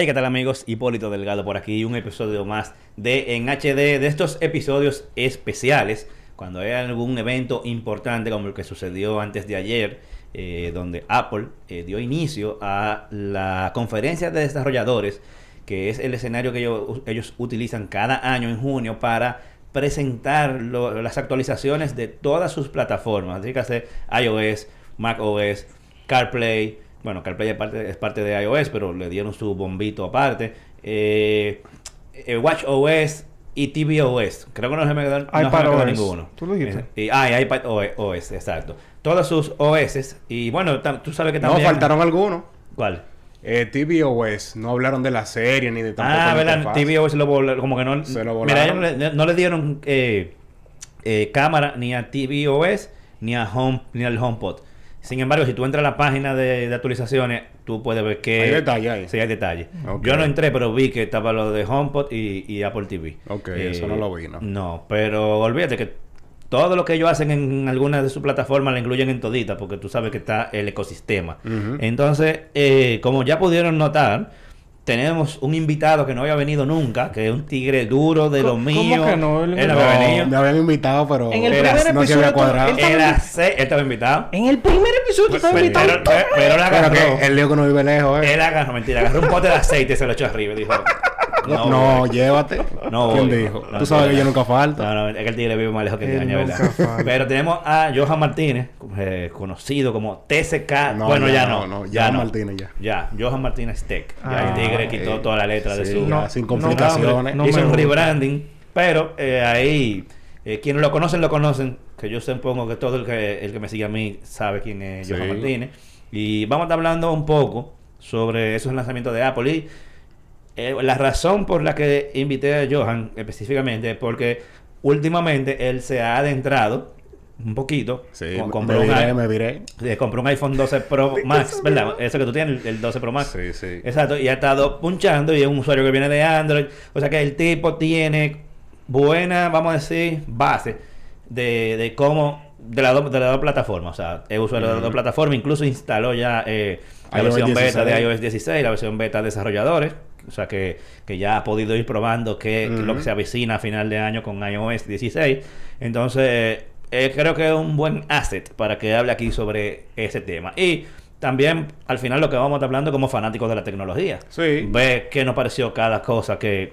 Hey, ¿qué tal amigos? Hipólito Delgado por aquí, un episodio más de En HD, de estos episodios especiales, cuando hay algún evento importante como el que sucedió antes de ayer, eh, donde Apple eh, dio inicio a la conferencia de desarrolladores, que es el escenario que ellos, utilizan cada año en junio para presentar las actualizaciones de todas sus plataformas, hace iOS, macOS, CarPlay, bueno, CarPlay es parte, es parte de iOS, pero le dieron su bombito aparte, eh, eh, WatchOS y tvOS, creo que no se me quedó, no ninguno. ¿Tú lo dijiste? Eh, y- ah, y iPad OS, exacto. Todos sus OS, y bueno, tam- tú sabes que No, también... faltaron algunos. ¿Cuál? Eh, TVOS, no hablaron de la serie ni de tampoco Ah, de ¿verdad? tvOS lo vol- como que no... Se lo Mira, volaron. ellos no le- no le dieron eh, eh, cámara ni a tvOS ni a Home ni al HomePod. Sin embargo, si tú entras a la página de, de actualizaciones, tú puedes ver que... Hay detalle ahí. Sí, hay detalle. Ok. Yo no entré, pero vi que estaba lo de HomePod y, y Apple TV. Ok, eso no lo vi, ¿no? No, pero olvídate que todo lo que ellos hacen en alguna de sus plataformas la incluyen en todita, porque tú sabes que está el ecosistema. Entonces, eh, como ya pudieron notar, tenemos un invitado que no había venido nunca, que es un tigre duro de lo ¿Cómo mío. que no? Él Él no- había venido. me habían invitado, pero En el era- primer no se episodio había tú- cuadrado. él estaba se- él estaba invitado. En el primer episodio Pero, invitado. pero, pero- pero él Pero agarró. que el lío que no vive lejos, ¿eh? Él agarró, mentira, agarró un pote de aceite y se lo echó arriba dijo: No, No, voy". llévate. No ¿Quién voy. dijo? No, Tú sabes no, que yo nunca falto. No, no, es que el tigre vive más lejos que Él Caña, ¿verdad? Pero tenemos a Johan Martínez, eh, conocido como TCK. No, bueno, ya ya, no, no. no, Johan Martínez ya. Ya, Johan Martínez Tech. Ya Ah, el tigre quitó eh, toda la letra de su. ya, No, sin complicaciones. no, Hizo un rebranding, pero eh, ahí. eh, quienes lo conocen, lo conocen. Que yo supongo que todo el que, el que me sigue a mí sabe quién es Sí. Johan Martínez. Y vamos a estar hablando un poco sobre esos lanzamientos de Apple. Y eh, la razón por la que invité a Johan específicamente es porque últimamente él se ha adentrado un poquito. Sí, con- me, compró, me un, viré, i- me viré. eh, compró un iPhone 12 Pro Max, ¿verdad? Eso que tú tienes, el- el 12 Pro Max. Sí, sí. Exacto, y ha estado punchando y es un usuario que viene de Android. O sea que el tipo tiene buena, vamos a decir, base de, de cómo, de las dos de las dos plataformas. O sea, es usuario de las dos plataformas, incluso instaló ya eh, la iOS versión beta de 16. iOS 16, la versión beta de desarrolladores. O sea que, que ya ha podido ir probando qué es lo que se avecina a final de año con iOS 16. Entonces, eh, creo que es un buen asset para que hable aquí sobre ese tema. Y también, al final, lo que vamos a estar hablando como fanáticos de la tecnología. Sí. Ve qué nos pareció cada cosa que,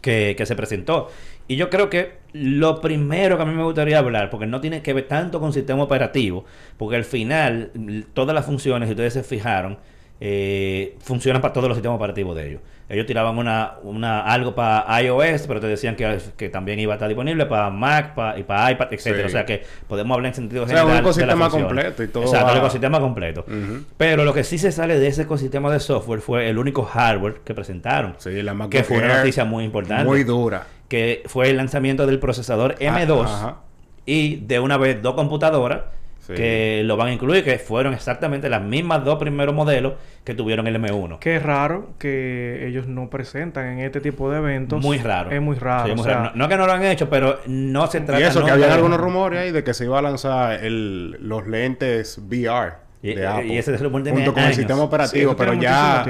que, que se presentó. Y yo creo que lo primero que a mí me gustaría hablar, porque no tiene que ver tanto con sistema operativo, porque al final todas las funciones, si ustedes se fijaron, eh, funcionan para todos los sistemas operativos de ellos. Ellos tiraban una, una algo para iOS, pero te decían que, que también iba a estar disponible para Mac pa- y para iPad, etcétera. Sí. O sea que podemos hablar en sentido O sea, un general. de ecosistema completo y todo Exacto, va- el ecosistema completo. Pero lo que sí se sale de ese ecosistema de software fue el único hardware que presentaron. Sí, la MacBook que fue una noticia muy importante. Muy dura. Que fue el lanzamiento del procesador M2 Ah, y de una vez dos computadoras Sí. que lo van a incluir, que fueron exactamente las mismas dos primeros modelos que tuvieron el M1. Qué raro que ellos no presentan en este tipo de eventos. Muy raro. Es muy raro. Sí, es muy o sea, raro. No, no que no lo han hecho, pero no se trata Y eso, que habían de- algunos rumores ahí de que se iba a lanzar el, los lentes VR Y- de y Apple. ese rumor tiene junto con el sistema operativo, pero ya.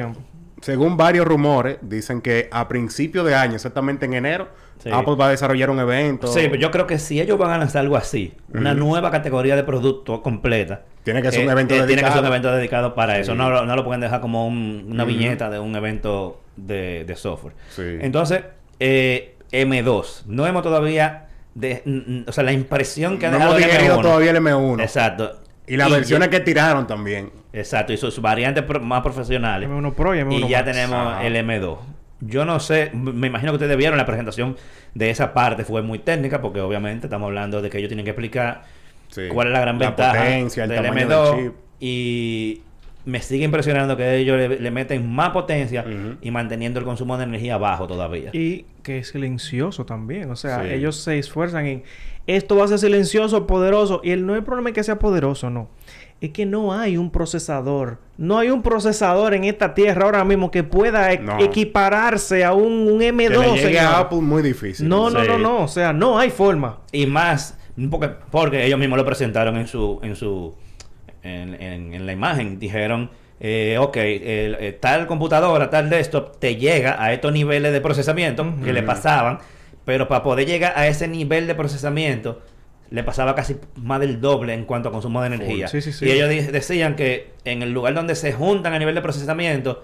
Según varios rumores, dicen que a principio de año, exactamente en enero, Sí. Apple va a desarrollar un evento. Sí, pero yo creo que si ellos van a lanzar algo así, una nueva categoría de producto completa, Tiene que ser un eh, evento eh, Tiene que ser dedicado. un evento dedicado para eso. No, lo- no lo pueden dejar como un- una viñeta de un evento de, de software. Sí. Entonces, eh, M2. No hemos todavía... De, o sea, la impresión que ha no dejado hemos el digerido M1. todavía el M1. Exacto. Y las versiones que tiraron también. Exacto. Y sus, variantes pro- más profesionales. M1 Pro y M1 Y ya Max. tenemos el M2. Yo no sé, me imagino que ustedes vieron la presentación de esa parte, fue muy técnica, porque obviamente estamos hablando de que ellos tienen que explicar Sí. cuál es la gran La ventaja potencia, el del tamaño M2 del chip. y me sigue impresionando que ellos le, le meten más potencia y manteniendo el consumo de energía bajo todavía. Y que es silencioso también. O sea, Sí. ellos se esfuerzan en esto va a ser silencioso, poderoso. Y el no hay problema en que sea poderoso, no. Es que no hay un procesador. No hay un procesador en esta tierra ahora mismo que pueda e- No. equipararse a un, un Que M2. le a Apple muy difícil. No, no, Sí. no, no. O sea, no hay forma. Y más, porque, porque ellos mismos lo presentaron en su, en su, en, en- en la imagen, dijeron eh, ok, el- eh, tal computadora, tal desktop, te llega a estos niveles de procesamiento que le pasaban, pero para poder llegar a ese nivel de procesamiento, le pasaba casi más del doble en cuanto a consumo de energía. Sí, sí, sí. Y ellos decían que en el lugar donde se juntan a nivel de procesamiento,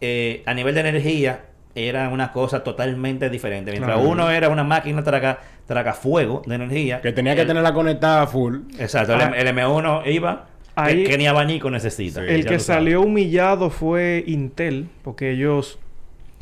eh, a nivel de energía, era una cosa totalmente diferente. Mientras Claro. uno era una máquina traga, traga fuego de energía. Que tenía que el- tenerla conectada full. Exacto, el, Ah. el M1 iba, Ahí- que, que ni abanico necesita. Sí. El que salió humillado fue Intel, porque ellos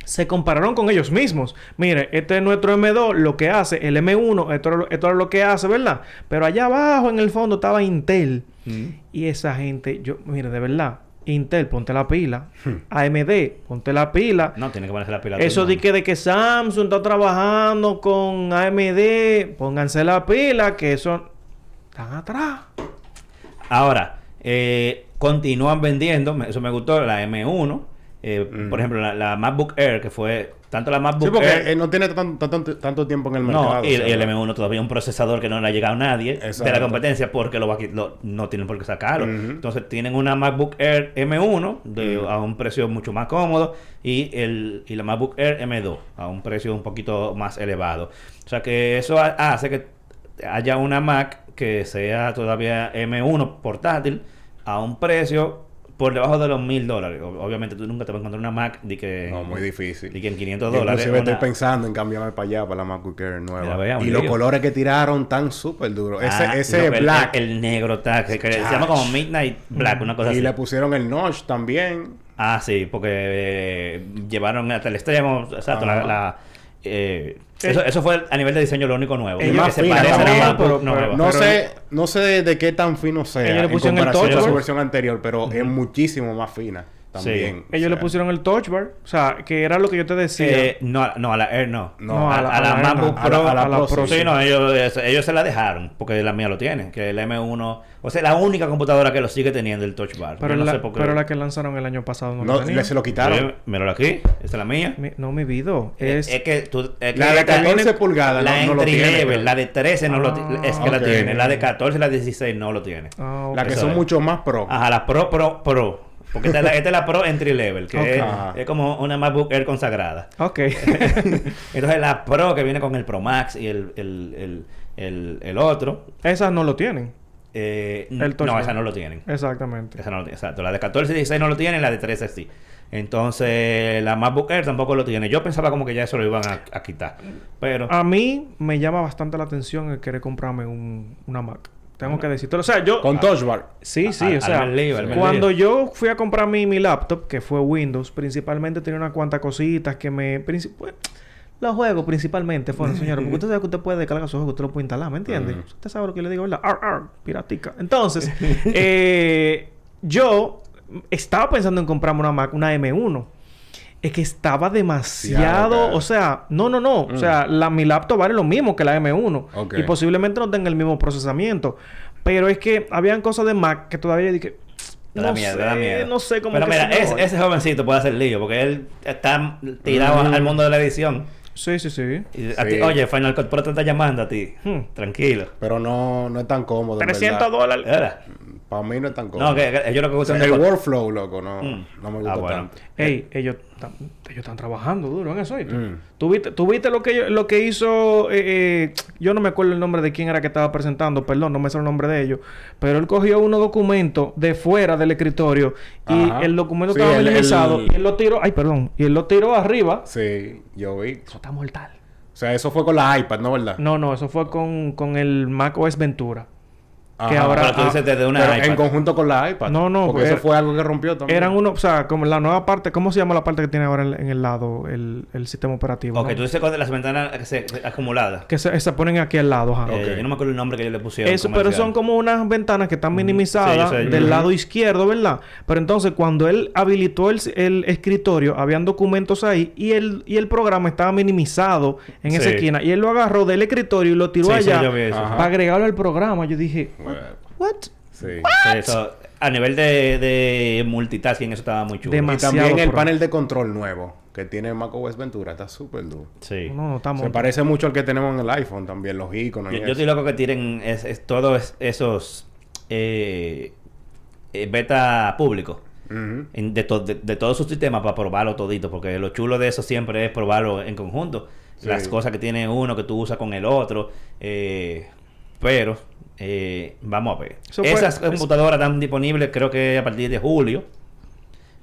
se compararon con ellos mismos. Mire, este es nuestro M2, lo que hace, el M1, esto, es lo- esto es lo que hace, ¿verdad? Pero allá abajo en el fondo estaba Intel. Mm. Y esa gente, yo, mire, de verdad, Intel, ponte la pila. AMD, ponte la pila. No, tiene que ponerse la pila. Eso de que, de que Samsung está trabajando con AMD, pónganse la pila, que eso están atrás. Ahora, eh, continúan vendiendo, eso me gustó, la M1. Eh, Mm. Por ejemplo, la, la MacBook Air, que fue tanto la MacBook Sí, porque Air. eh, no tiene tan- tan- tanto, tanto tiempo en el mercado. no, y, o sea, y el M1 todavía es un procesador que no le ha llegado a nadie de la competencia porque lo, va no tienen por qué sacarlo. Entonces tienen una MacBook Air M1 de, Ujú. a un precio mucho más cómodo y, el, y la MacBook Air M2 a un precio un poquito más elevado. O sea que eso ha- hace que haya una Mac que sea todavía M1 portátil a un precio por debajo de los mil dólares. Ob- Obviamente tú nunca te vas a encontrar una Mac de que, No, muy difícil. de que en 500 Yo dólares. Inclusive una- estoy pensando en cambiarme para allá, para la MacBook Air nueva. y los colores que tiraron tan súper duros. Ese, Ah, ese black. El, el negro está, que, que se llama como Midnight Black, una cosa y así. le pusieron el notch también. Ah, sí, porque eh, llevaron hasta el extremo, exacto, la, la, eh, eso, eso fue a nivel de diseño lo único nuevo. Ellos- que más se fina parece a la también, MacBook pero- nueva. pero- No sé, no sé de, de qué tan fino sea Ellos le en pusieron el comparación touch a su versión anterior, pero es muchísimo más fina también. Ellos O le pusieron el touch bar, o sea, que era lo que yo te decía. Eh, no, no, a la Air no. No, a, a la- a la la MacBook. Pro. A la- a la a la Pro, Pro, sí. Sí, no, ellos, ellos se la dejaron, porque la mía lo tiene, que el M1, o sea, la única computadora que lo sigue teniendo el Touch Bar. pero Yo no la, sé por qué. pero la que lanzaron el año pasado no, No, lo tenía. le se lo quitaron. Míralo aquí, esta es la mía. Mi- no, mi vida. Es... Es, que tú, es que La de esta- 14 pulgadas la no, no lo tiene. la de 13 no lo Ah, es que la tiene, la de 14 y la de 16 no lo tiene. Ah. La que Eso son es. mucho más pro. Ajá, la Pro Pro Pro. Porque esta es la, esta es la Pro Entry Level, que es, como una MacBook Air consagrada. Ok. Entonces la Pro que viene con el Pro Max y el, el, el, el, otro, Esas no lo tienen. eh, no, esa no lo tienen. Exactamente. Esa no lo tiene, exacto. La de 14 y 16 no lo tienen, la de 13 sí. Entonces, la MacBook Air tampoco lo tiene. Yo pensaba como que ya eso lo iban a, a quitar. Pero, A mí me llama bastante la atención el querer comprarme un, una Mac. Tengo que decirte. O sea, yo... Con touch bar. Sí, sí, Al- o sea, al lío, al cuando yo fui a comprar mi, mi laptop, que fue Windows, principalmente tenía unas cuantas cositas que me... pues, los juegos principalmente fueron, señores, porque usted sabe que usted puede descargar sus juegos, usted lo puede instalar, ¿me entiende? Ujú. Usted sabe lo que yo le digo, ¿verdad? Ar, ar, piratica. Entonces, eh, yo estaba pensando en comprarme una Mac, una M1. Es que estaba demasiado, o sea, no, no, no, o sea, la, mi laptop vale lo mismo que la M1 Ok. y posiblemente no tenga el mismo procesamiento, pero es que habían cosas de Mac que todavía dije, Te da no miedo, sé, te da miedo. no sé cómo Pero mira, me ese, jovencito puede hacer lío porque él está tirado Mm. al mundo de la edición. Sí, sí, sí. Y a Sí. ti, oye, Final Cut Pro te está llamando a ti. Hmm. Tranquilo. Pero no, no es tan cómodo. en 300 verdad. dólares. Para mí no es tan cómodo. No, que, que yo lo que O gusta sea, es el workflow, loco, no, Mm. no me Ah, gusta bueno. tanto. Ey, ellos, ellos están trabajando duro en eso. Mm. ¿Tú, viste, tú viste lo que, lo que hizo... eh, eh, yo no me acuerdo el nombre de quién era que estaba presentando. Perdón, no me sé el nombre de ellos. Pero él cogió unos documentos de fuera del escritorio. Y Ajá. el documento Sí, estaba el- minimizado. el- Y él lo tiró... Ay, perdón. Y él lo tiró arriba. Sí, yo vi. Eso está mortal. O sea, eso fue con la iPad, ¿no? ¿Verdad? No, no. Eso fue con, con el Mac OS Ventura. Que ahora- Pero tú dices desde una Pero iPad. en conjunto con la iPad. No, no, Porque pues eso era- fue algo que rompió también. Eran unos... O sea, como la nueva parte... ¿Cómo se llama la parte que tiene ahora en, en el lado? El, el sistema operativo. Ok, ¿no? tú dices con las ventanas que se, acumuladas. Que se, se ponen aquí al lado. ajá. Eh, Ok. yo no me acuerdo el nombre que ellos le pusieron. Eso, pero son como unas ventanas que están minimizadas Sí, yo del lado izquierdo, ¿verdad? Pero entonces cuando él habilitó el, el escritorio, habían documentos ahí y el, y el programa estaba minimizado en esa esquina. Y él lo agarró del escritorio y lo tiró Sí, allá yo para agregarlo al programa. Yo dije, ¿what? sí. Eso, a nivel de, de multitasking, eso estaba muy chulo. Dema- Y Demasiado también el pro. panel de control nuevo que tiene macOS Ventura está súper duro. Sí. No, no, estamos... Se parece mucho al que tenemos en el iPhone también, los iconos. y Yo, estoy loco que tiren es, es- todos esos eh, eh, beta públicos. De, to- de, de todos sus sistemas para probarlo todito, porque lo chulo de eso siempre es probarlo en conjunto. Sí. Las cosas que tiene uno que tú usas con el otro. eh, pero eh, vamos a ver. Fue- Esas es- computadoras están disponibles creo que a partir de julio.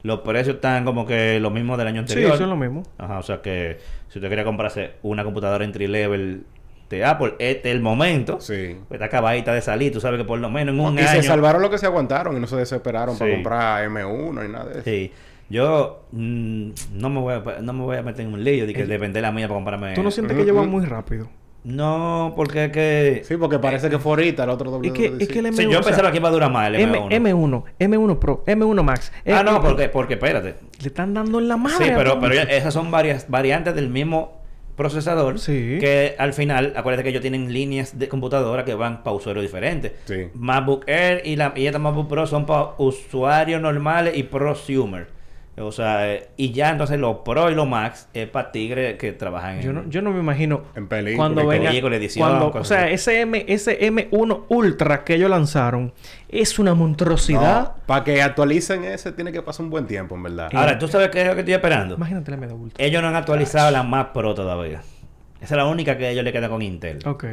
Los precios están como que los mismos del año Sí, anterior. son lo mismo. Ajá, o sea que si usted quería comprarse una computadora entry level de Apple, este es el momento. Sí. Pues está acabadita de salir, tú sabes que por lo menos en un y año. se salvaron los que se aguantaron y no se desesperaron para Sí. comprar M1 y nada de eso. Sí. Yo mm, no me voy a, no me voy a meter en un lío de que de vender la mía para comprarme. ¿Tú no sientes que llevan ujú. muy rápido? No, porque es que. Sí, porque parece que fue ahorita el otro doble. Es que, es que el M1... Sí, yo o sea, pensaba que iba a durar más el M- M1. M1, M1 Pro, M1 Max. Ah, Eh, no, eh, porque, porque espérate. Le están dando en la madre. Sí, pero, pero esas son varias variantes del mismo procesador. Sí. Que al final, acuérdate que ellos tienen líneas de computadora que van para usuarios diferentes. Sí. MacBook Air y, la, y esta MacBook Pro son para usuarios normales y prosumer. O sea, eh, y ya entonces los Pro y los Max es para tigres que trabajan en... Yo no, yo no me imagino En película cuando venga cuando, o sea, ese M ese M1 Ultra que ellos lanzaron es una monstruosidad. para que actualicen ese tiene que pasar un buen tiempo, en verdad. Ahora, ¿tú sabes qué es lo que estoy esperando? Imagínate el M2 Ultra. Ellos no han actualizado la Mac Pro todavía. Esa es la única que a ellos le queda con Intel. Ok.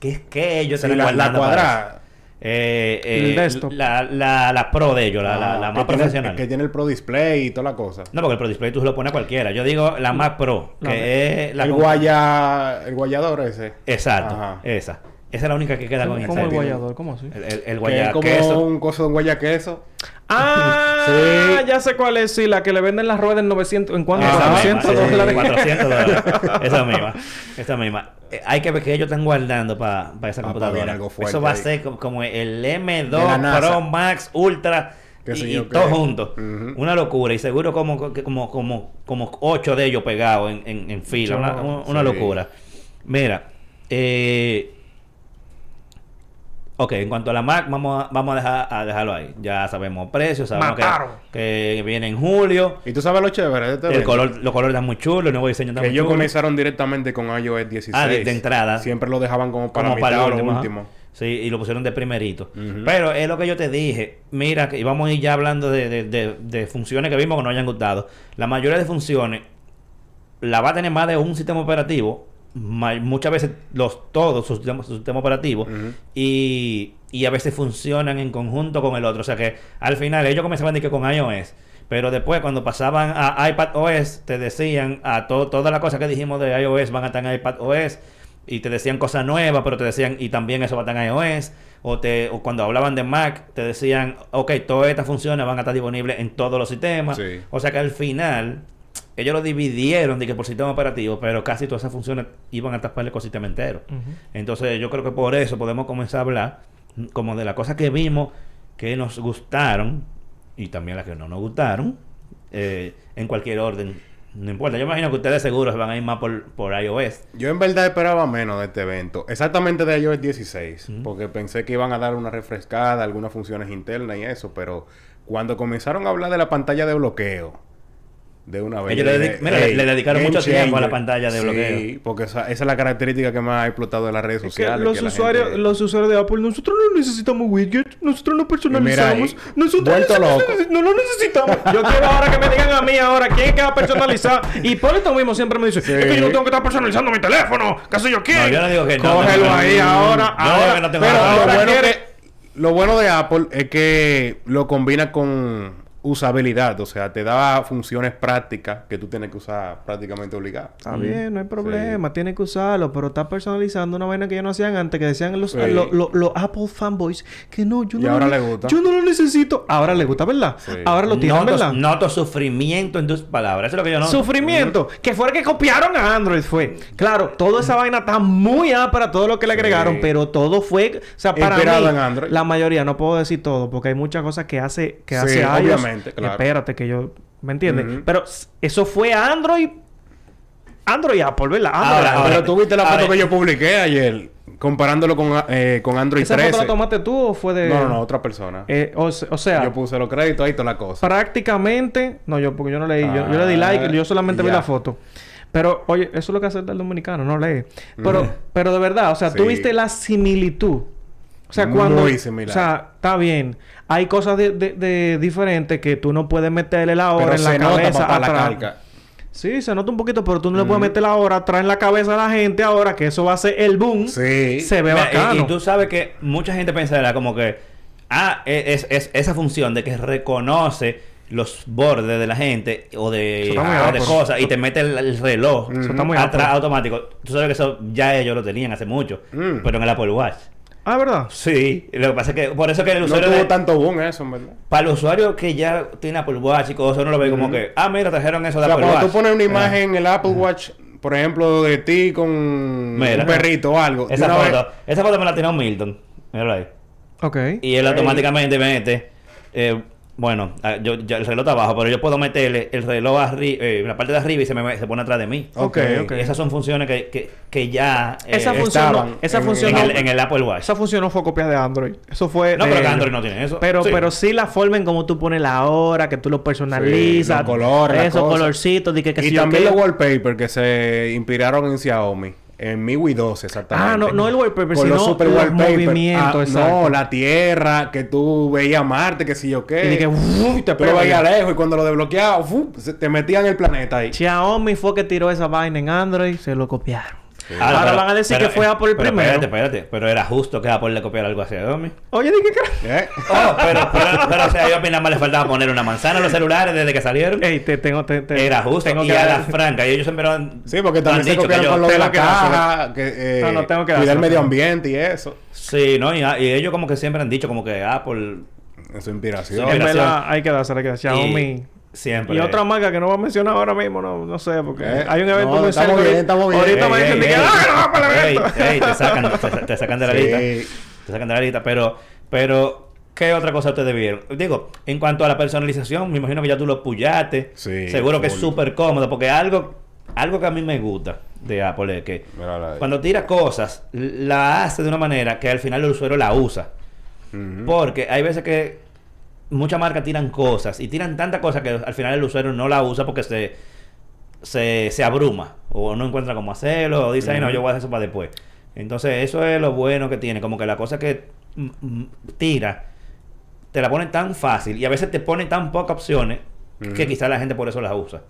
¿Qué, qué ellos Sí, están la, la cuadrada. Eh, El eh, desktop. La, la, la Pro de ellos, la, la, Ah, la más tiene- profesional. Que tiene el Pro Display y toda la cosa. No, porque el Pro Display tú se lo pones a cualquiera. Yo digo la Mac Pro, que es la... el guaya... El guayador ese. Exacto, Ajá. esa. Esa es la única que queda con ¿Cómo el guayador? ¿Cómo así? El, el, el Que es guaya como un coso de un guaya queso. Ah, Sí. ya sé cuál es. Sí, la que le venden las ruedas en 900. ¿En cuánto? Esa misma, 400 sí, dólares. 400 dólares. Esa misma. Esa misma. Eh, hay que ver que ellos están guardando para esa Pa- computadora. ver algo fuerte Eso va a ser como, como el De la M2 NASA. Pro Max Ultra Qué y, y qué. todo junto. Una locura. Y seguro como, como, como, como ocho de ellos pegados en, en, en fila. Yo- una una- una sí. locura. Mira, eh, Ok, en cuanto a la Mac, vamos a, vamos a, dejar, a dejarlo ahí. Ya sabemos precios, sabemos que, que viene en julio. Y tú sabes lo chévere de este El color, los colores están muy chulos, el nuevo diseño está Que muy ellos chulo. comenzaron directamente con iOS 16. Ah, de- de entrada. Siempre lo dejaban como para como mitad para el lo último. Sí, y lo pusieron de primerito. Pero es lo que yo te dije. Mira, que y vamos a ir ya hablando de, de- de- de funciones que vimos que no hayan gustado. La mayoría de funciones la va a tener más de un sistema operativo. Muchas veces los todos sus sistemas su sistema operativo. Y, y a veces funcionan en conjunto con el otro. O sea que al final ellos comenzaban de que con iOS. Pero después cuando pasaban a iPad OS te decían a to- todas las cosas que dijimos de iOS van a estar en iPad OS y te decían cosas nuevas, pero te decían y también eso va a estar en iOS o te o cuando hablaban de Mac te decían, ok, todas estas funciones van a estar disponibles en todos los sistemas. Sí. O sea que al final ellos lo dividieron de que por sistema operativo, pero casi todas esas funciones iban a tapar el ecosistema entero. Entonces yo creo que por eso podemos comenzar a hablar como de las cosas que vimos que nos gustaron y también las que no nos gustaron eh, en cualquier orden. No importa, yo imagino que ustedes seguros van a ir más por, por iOS. Yo en verdad esperaba menos de este evento. Exactamente de iOS 16. Ujú. Porque pensé que iban a dar una refrescada, algunas funciones internas y eso. Pero cuando comenzaron a hablar de la pantalla de bloqueo, de una vez. Ellos le mira, le- le dedicaron mucho tiempo a la pantalla de Sí, bloqueo. porque esa, esa es la característica que más ha explotado de las redes Es que sociales. los que la usuarios, gente- los usuarios de Apple, nosotros no necesitamos widgets, nosotros no personalizamos, mira, nosotros no, loco. neces- no lo necesitamos. Yo quiero ahora que me digan a mí ahora quién es que va a personalizar. Y Hipólito mismo siempre me dice, Sí. es que yo no tengo que estar personalizando mi teléfono, qué sé yo qué. No, yo no digo que no. Cógelo no, no, ahí ahora, ahora, que no tengo pero ahora bueno, quiere- que- lo bueno de Apple es que lo combina con usabilidad, o sea, te da funciones prácticas que tú tienes que usar prácticamente obligado. Está bien, no hay problema, tiene que usarlo, pero está personalizando una vaina que ya no hacían antes, que decían los, Sí. los, los- los Apple fanboys que no, yo Y no ahora lo, le gusta. Yo no lo necesito. Ahora le gusta, ¿verdad? Sí. Ahora lo tienen, Noto, ¿verdad? noto sufrimiento en tus palabras. Eso es lo que yo no. Sufrimiento. Que fue el que copiaron a Android, fue. Claro, toda esa vaina está muy para todo lo que le Sí. agregaron, pero todo fue... O sea, para mí, en Android. la mayoría, no puedo decir todo, porque hay muchas cosas que hace, que Sí, hace iOS. Claro. Espérate, que yo... ¿Me entiendes? Pero eso fue Android... Android Apple, ¿verdad? Android, Ahora. Pero tú viste la foto que yo publiqué ayer, comparándolo con, eh, con Android ¿Esa 13. foto la tomaste tú o fue de...? No, no, no, otra persona. Eh, o, se- o sea, yo puse los créditos ahí, toda la cosa. prácticamente... No, yo porque yo no leí. yo, yo le di like. Ah, Yo solamente vi la foto. Pero, oye, eso es lo que hace el dominicano. No lee. Pero, pero de verdad, o sea, tú viste la similitud O sea, Muy cuando... similar. O sea, está bien. Hay cosas de, de- de diferentes que tú no puedes meterle la hora Pero en la se nota, cabeza papá, la atrás. carga. Sí, se nota un poquito, pero tú no le puedes meter la hora atrás en la cabeza a la gente ahora que eso va a ser el boom. Sí. Se ve Mira, y- bacano. Y, tú sabes que mucha gente pensará como que, ah, es, es esa función de que reconoce los bordes de la gente o de, muy cosas y te mete el, el reloj muy atrás automático. Tú sabes que eso ya ellos lo tenían hace mucho, Mm. pero en el Apple Watch. Ah, ¿verdad? Sí, lo que pasa es que por eso que el No usuario tuvo de- tanto boom eso, en verdad. para el usuario que ya tiene Apple Watch y cosas, uno lo ve como que, ah, mira, trajeron eso O de sea, Apple cuando Watch. tú pones una Ah. imagen en el Apple Watch, por ejemplo, de ti con Mira. un perrito o algo. Esa vez- foto, esa foto me la tiró Milton. Míralo ahí. Ok. Y él Ey. automáticamente mete, eh, bueno, ah, yo, ya el reloj está abajo, pero yo puedo meterle el reloj arriba, en la parte de arriba y se me se pone atrás de mí. Ok, ok. Y esas son funciones que, que, que ya eh, Esa eh, función, esa en- función, en, el, en el Apple Watch. esa función no fue copia de Android. Eso fue. No, de pero que. Android no tiene eso. Pero, Sí. pero sí la forma en cómo tú pones la hora, que tú lo personalizas. los colores, Esos colorcitos, de que, que y si yo también los wallpapers que se inspiraron en Xiaomi. En MIUI 12, exactamente. Ah, no- no el wallpaper, Con los sino super los movimientos, Ah, exacto. No, la tierra, que tú veías Marte, que si yo qué. Y de que, ¡uf! te pega. veías lejos y cuando lo desbloqueabas, ¡fu! se- te metían el planeta ahí. Xiaomi fue que tiró esa vaina en Android, se lo copiaron. Ahora, Ahora pero- van a decir pero- que fue Apple el pero primero. Espérate, espérate. Pero era justo que Apple le copiara algo hacia Xiaomi. Oye, dije que. ¿Eh? Oh, pero, pero, pero, o sea, yo opinaba le faltaba poner una manzana a los celulares desde que salieron. Ey, te tengo. Te, te- Era justo. Tengo y que a la dar- franca. Y ellos siempre han, Sí, porque han también se dicho que copiaron yo- con lo de la caja, que, eh, No, no, tengo que cuidar el medio ambiente y eso. Sí, ¿no? Y, y ellos como que siempre han dicho como que Apple... Es su inspiración. En verdad, hay que dársela, hay que dar. Xiaomi. Y siempre... Y otra marca que no voy a mencionar ahora mismo, no, no sé, porque Eh, hay un evento no, estamos bien, ahorita- estamos bien. Ahorita me dicen ey, que ey. ¡ah, no vamos para el Ey, evento! ey, te sacan, te, te sacan de la lista. Sí. Te sacan de la lista. Pero, pero, ¿qué otra cosa ustedes vieron? Digo, en cuanto a la personalización, me imagino que ya tú lo puyaste. Sí, Seguro que es súper cómodo. Porque algo, algo que a mí me gusta de Apple es que cuando tira cosas, la hace de una manera que al final el usuario la usa. Porque hay veces que muchas marcas tiran cosas y tiran tantas cosas que al final el usuario no la usa porque se, se, se abruma o no encuentra cómo hacerlo o dice, "Ay, no, yo voy a hacer eso para después. Entonces, eso es lo bueno que tiene, como que la cosa que mm, mm, tira te la ponen tan fácil y a veces te ponen tan pocas opciones que quizás la gente por eso las usa.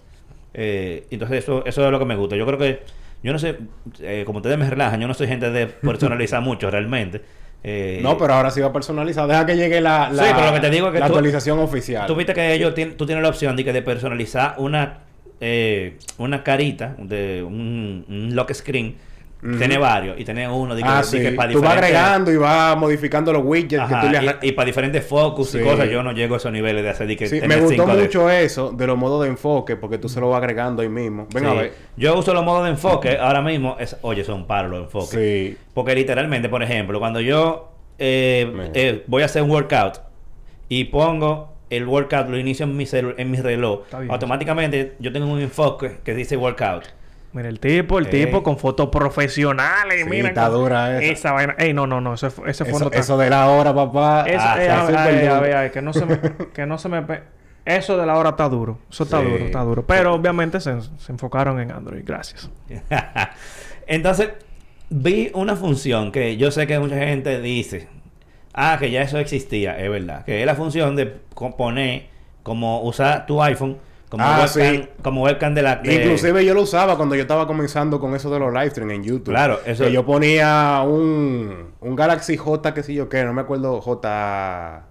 Eh, entonces, eso, eso es lo que me gusta. Yo creo que, yo no sé, eh, como ustedes me relajan, yo no soy gente de personalizar mucho realmente. Eh, No, pero ahora sí va personalizado. Deja que llegue la, la, Sí, pero lo que te digo es que la tú- actualización oficial. Tú viste que ellos tienen, tú tienes la opción de, que de personalizar una eh, una carita de un, un lock screen. Tiene varios y tiene uno de que, ah, de sí. que para Tú vas agregando y vas modificando los widgets Ajá, que tú le y, para diferentes focus Sí. y cosas. Yo no llego a esos niveles de hacer de que Sí, me gustó cinco de- mucho eso de los modos de enfoque porque tú se lo vas agregando ahí mismo. Ven a ver. Yo uso los modos de enfoque ahora mismo. Es, oye, son paros los enfoques. Sí. Porque literalmente, por ejemplo, cuando yo eh, eh, voy a hacer un workout y pongo el workout, lo inicio en mi, celu- en mi reloj, automáticamente yo tengo un enfoque que dice workout. Mira, el tipo, el Ey. tipo con fotos profesionales. Sí, mira, está dura esa. Esa vaina. Ey, no, no, no. Ese, ese fondo Eso, eso de la hora, papá. Eso, Ah, eh, sí, a- súper ay, duro. a ver, ay, que no se me... que no se me... pe- Eso de la hora está duro. Eso está Sí. duro, está duro. Pero obviamente se, se enfocaron en Android. Gracias. Entonces, vi una función que yo sé que mucha gente dice, ah, que ya eso existía, es verdad, que es la función de poner, como usar tu iPhone como, Ah, webcam, sí. como webcam de la... de- Inclusive yo lo usaba cuando yo estaba comenzando con eso de los live stream en YouTube. Claro, eso- Que yo ponía un, un Galaxy J, qué sé yo qué, no me acuerdo, J...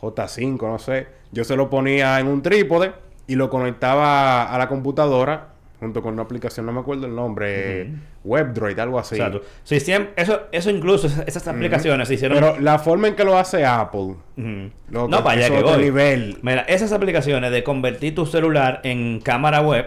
J5, no sé. Yo se lo ponía en un trípode y lo conectaba a la computadora junto con una aplicación, no me acuerdo el nombre, WebDroid, algo así. Exacto. Sí, siempre, eso, eso incluso, esas, aplicaciones se hicieron... Pero la forma en que lo hace Apple, Ujú. Loco, no, para allá que voy. nivel. Mira, esas aplicaciones de convertir tu celular en cámara web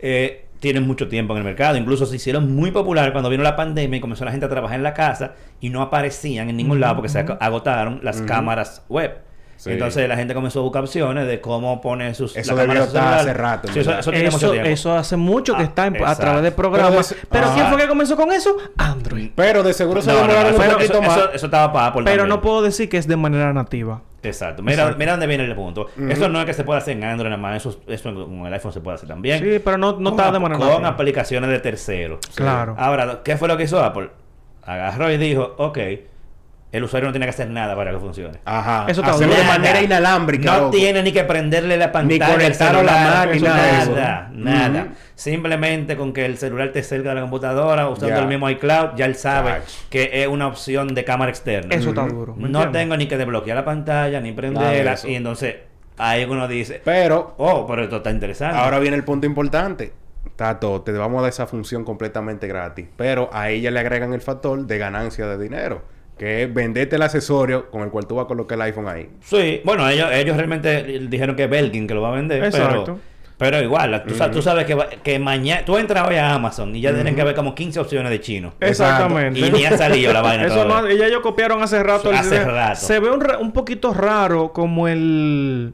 eh, tienen mucho tiempo en el mercado. Incluso se hicieron muy popular cuando vino la pandemia y comenzó la gente a trabajar en la casa y no aparecían en ningún lado porque se ag- agotaron las cámaras web. Sí. Entonces la gente comenzó a buscar opciones de cómo poner sus Eso debió de estar hace rato, Sí, eso, eso tiene mucho Eso, tiempo. eso hace mucho que Ah, está en- a través de Pero programas. de- Pero, Ajá. ¿quién fue que comenzó con eso? Android. Pero de seguro se No, no, no, demoraron eso, un eso- poquito más. eso- eso estaba para Apple Pero también. no puedo decir que es de manera nativa. Exacto. Mira, mira dónde viene el punto. Eso no es que se pueda hacer en Android nada más. Eso, eso con el iPhone se puede hacer también. Sí, pero no, no Con está de manera Con nativa. aplicaciones de terceros. Claro. Ahora, ¿qué fue lo que hizo Apple? Agarró y dijo, ok, el usuario no tiene que hacer nada para que funcione. Ajá. Eso está de manera inalámbrica. No loco. tiene ni que prenderle la pantalla. al conectar a la máquina, Nada, eso. nada. Simplemente con que el celular te cerca de la computadora, usando el mismo iCloud, ya él sabe que es una opción de cámara externa. Eso está duro. ¿me No tengo ni que desbloquear la pantalla, ni prenderla. Y entonces ahí uno dice, Pero oh, pero esto está interesante. ahora viene el punto importante. Tato, te vamos a dar esa función completamente gratis. Pero a ella le agregan el factor de ganancia de dinero. Que es venderte el accesorio con el cual tú vas a colocar el iPhone ahí. Sí, bueno, ellos, ellos realmente dijeron que es Belkin que lo va a vender, Exacto. pero, pero igual, tú, sa- tú sabes que, que mañana, tú entras hoy a Amazon y ya tienen que haber como 15 opciones de chino. Exactamente. Y ni ha salido la vaina Eso no, ya ellos copiaron hace rato. el Hace rato. Se ve un, un poquito raro como el...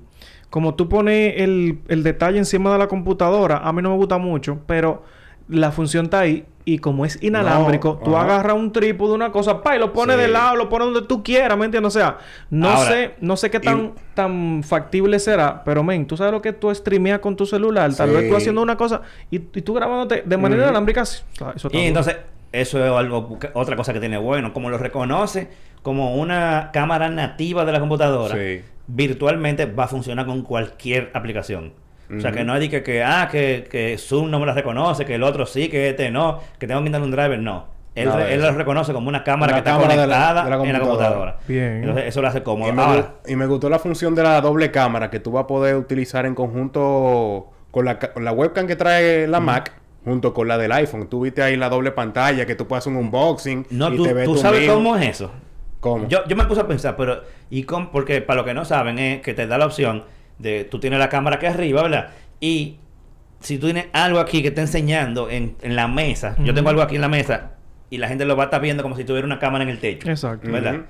Como tú pones el, el detalle encima de la computadora. A mí no me gusta mucho, pero la función está ahí. Y como es inalámbrico, No, tú ajá. agarras un trípode, una cosa, pa, y lo pones Sí. de lado, lo pones donde tú quieras, ¿me entiendes? O sea, no Ahora, sé, no sé qué tan, y- tan factible será, pero men, tú sabes lo que tú streameas con tu celular, tal Sí. vez tú haciendo una cosa y, y tú grabándote de manera inalámbrica, eso está Y entonces, eso es algo, otra cosa que tiene bueno, como lo reconoce como una cámara nativa de la computadora, Sí. virtualmente va a funcionar con cualquier aplicación. O sea, que no es que, que, ah, que, que Zoom no me la reconoce, que el otro sí, que este no, que tengo que quitarle un driver, no. Él, él lo reconoce como una cámara Una que está cámara de la- conectada de la en la computadora. Bien. Entonces, eso lo hace cómodo. Y me, Ahora, y me gustó la función de la doble cámara que tú vas a poder utilizar en conjunto con la, con la webcam que trae la Mac junto con la del iPhone. Tú viste ahí la doble pantalla que tú puedes hacer un unboxing no, y tú, te ves tú tú sabes mismo. cómo es eso. ¿Cómo? Yo, yo me puse a pensar, pero y cómo? porque para los que no saben es que te da la opción de tú tienes la cámara aquí arriba, ¿verdad? Y si tú tienes algo aquí que está enseñando en, en la mesa, yo tengo algo aquí en la mesa y la gente lo va a estar viendo como si tuviera una cámara en el techo. Exacto. ¿Verdad?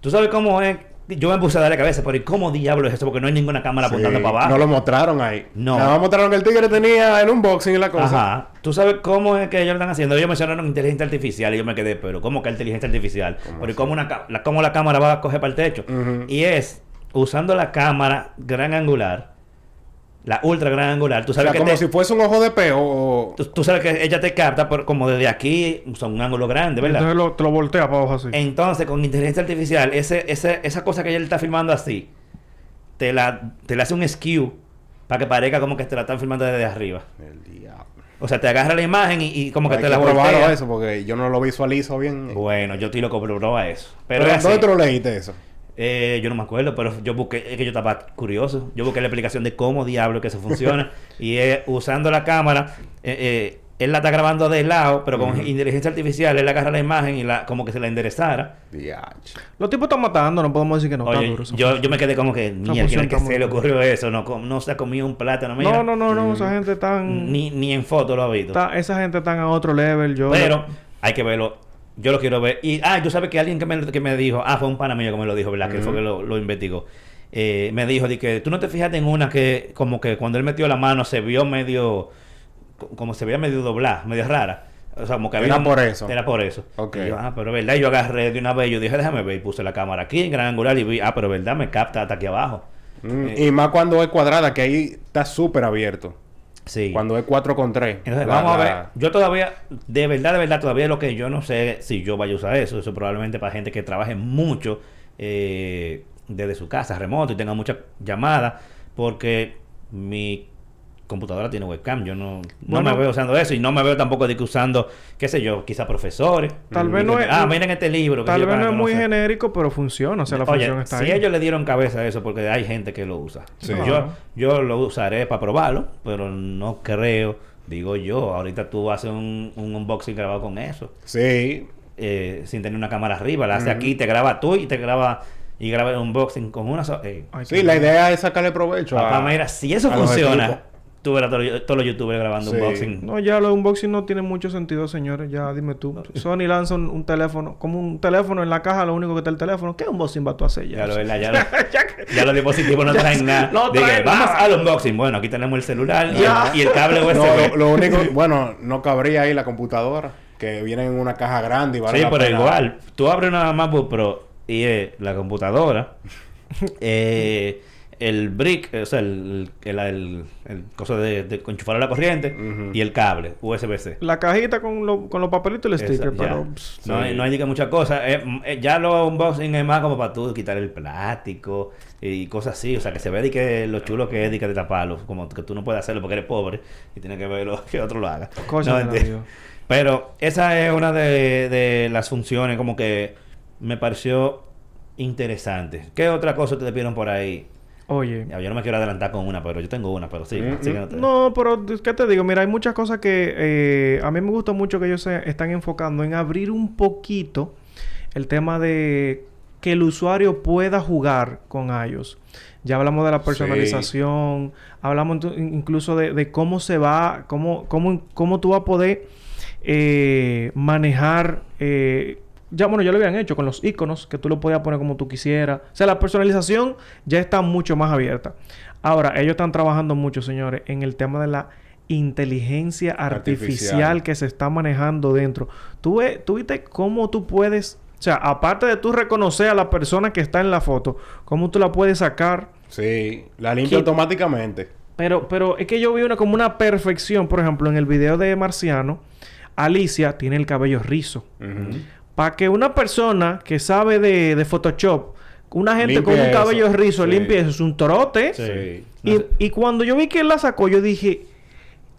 Tú sabes cómo es. Yo me puse a darle cabeza, pero ¿y cómo diablo es eso? Porque no hay ninguna cámara Sí, apuntando para abajo. No lo mostraron ahí. No. Nada más mostraron que el tigre tenía el unboxing y la cosa. Ajá. ¿Tú sabes cómo es que ellos lo están haciendo? Ellos mencionaron inteligencia artificial y yo me quedé, pero ¿cómo que inteligencia artificial? ¿Cómo Pero cómo, una, la, cómo la cámara va a coger para el techo? Y es usando la cámara gran angular, la ultra gran angular. Tú O sea, sabes que como te- si fuese un ojo de peo o... tú, tú sabes que ella te capta por, como desde aquí, son un ángulo grande, ¿verdad? Entonces lo, te lo voltea para abajo así. Entonces, con inteligencia artificial, ese, ese, esa cosa que ella le está filmando así, te la, te la hace un skew para que parezca como que te la están filmando desde arriba. El diablo. O sea, te agarra la imagen y, y como que Hay te la probarlo voltea. eso porque yo no lo visualizo bien. Bueno, yo estoy loco por probar eso. Pero, Pero ¿dónde tú lo leíste eso? Eh, yo no me acuerdo, pero yo busqué, es que yo estaba curioso. Yo busqué la explicación de cómo diablo que eso funciona. y es usando la cámara, eh, eh, él la está grabando de lado, pero con inteligencia artificial, él agarra la imagen y la como que se la enderezara. Los tipos están matando, no podemos decir que no. está Oye, duro yo, yo me quedé como que, mierda, ¿quién que está se le ocurrió eso? No, com- no se ha comido un plátano, mira. No, no, no, no. Mm. Esa gente tan... Ni, ni en foto lo ha visto. está- esa gente están a otro level. Yo... Pero hay que verlo. Yo lo quiero ver. Y, ah, yo sabes que alguien que me, que me dijo, ah, fue un pana mío que me lo dijo, ¿verdad? Que fue que lo, lo investigó. Eh, me dijo de que tú no te fijaste en una que, como que cuando él metió la mano se vio medio, co- como se veía medio doblada, medio rara. O sea, como que había. Era por eso. Era por eso. Ok. Y yo, ah, pero verdad. Y yo agarré de una vez, yo dije, déjame ver. Y puse la cámara aquí en gran angular y vi, ah, pero verdad, me capta hasta aquí abajo. Mm, Eh, Y más cuando es cuadrada, que ahí está súper abierto. Sí. Cuando es 4 con 3. Entonces, vamos a ver. Yo todavía, de verdad, de verdad, todavía lo que yo no sé si yo vaya a usar eso. Eso probablemente para gente que trabaje mucho eh, desde su casa, remoto, y tenga muchas llamadas, porque mi computadora tiene webcam. Yo no, no Bueno. me veo usando eso y no me veo tampoco de que usando, qué sé yo, quizá profesores. Tal Y vez no es- Ah, miren este libro. que Tal yo vez no para es muy genérico, pero funciona. O sea, la Oye, función está si ahí. ellos le dieron cabeza a eso, porque hay gente que lo usa. Sí. Yo, Claro. yo lo usaré para probarlo, pero no creo, digo yo, ahorita tú haces un, un unboxing grabado con eso, Sí. eh, sin tener una cámara arriba, la hace Ujú. aquí, te graba tú y te graba y graba el unboxing con una sola. eh, Ay, Sí, la idea es sacarle provecho papá, a... mira, si eso funciona. Tú verás todos los- youtubers grabando Sí. unboxing. No, ya los unboxing no tiene mucho sentido, señores. Ya dime tú. Sony lanza un, un teléfono, como un teléfono en la caja, lo único que está el teléfono. ¿Qué unboxing va tú a hacer ya? Ya lo, ¿verdad? ya, lo- Ya que- ya los dispositivos no traen nada. no Dije, vamos al unboxing. Bueno, aquí tenemos el celular y, Ya. el, y el cable USB. lo, lo único... bueno, no cabría ahí la computadora. Que viene en una caja grande y vale Sí, la pero pena. igual, tú abres una MacBook Pro y es la computadora, eh, el brick, o sea, el, el, el, el coso de, de enchufar a la corriente y el cable USB-C. La cajita con, lo- con los papelitos y el sticker, Esa, pero... pss, No, hay, no hay ni que muchas cosas. Eh, mm, eh, ya los unboxing es más como para tú quitar el plástico y cosas así. O sea, que se ve de que lo chulo que es de que de taparlo. Como que tú no puedes hacerlo porque eres pobre y tienes que ver lo que otro lo haga. Cosa No, de. Pero esa es una de, de las funciones como que me pareció interesante. ¿Qué otra cosa te pidieron por ahí? Oye, Ya, Yo no me quiero adelantar con una, pero yo tengo una, pero sí. Mm, mm. no pero ¿qué te digo? Mira, hay muchas cosas que eh, a mí me gusta mucho que ellos se están enfocando en abrir un poquito el tema de que el usuario pueda jugar con iOS. Ya hablamos de la Sí. personalización, hablamos incluso de, de cómo se va, cómo, cómo, cómo tú vas a poder eh, manejar. eh, ya, bueno, ya lo habían hecho con los iconos, que tú lo podías poner como tú quisieras. O sea, la personalización ya está mucho más abierta. Ahora, ellos están trabajando mucho, señores, en el tema de la inteligencia artificial, Artificial. que se está manejando dentro. Tú, ve- tú viste cómo tú puedes, o sea, aparte de tú reconocer a la persona que está en la foto, cómo tú la puedes sacar. Sí, la limpia automáticamente. Pero, pero es que yo vi una como una perfección, por ejemplo, en el video de Marciano, Alicia tiene el cabello rizo. Ujú. Para que una persona que sabe de, de Photoshop, una gente con un cabello eso. rizo Sí. limpie eso, es un trote. Sí. No Y, sé. y cuando yo vi que él la sacó, yo dije,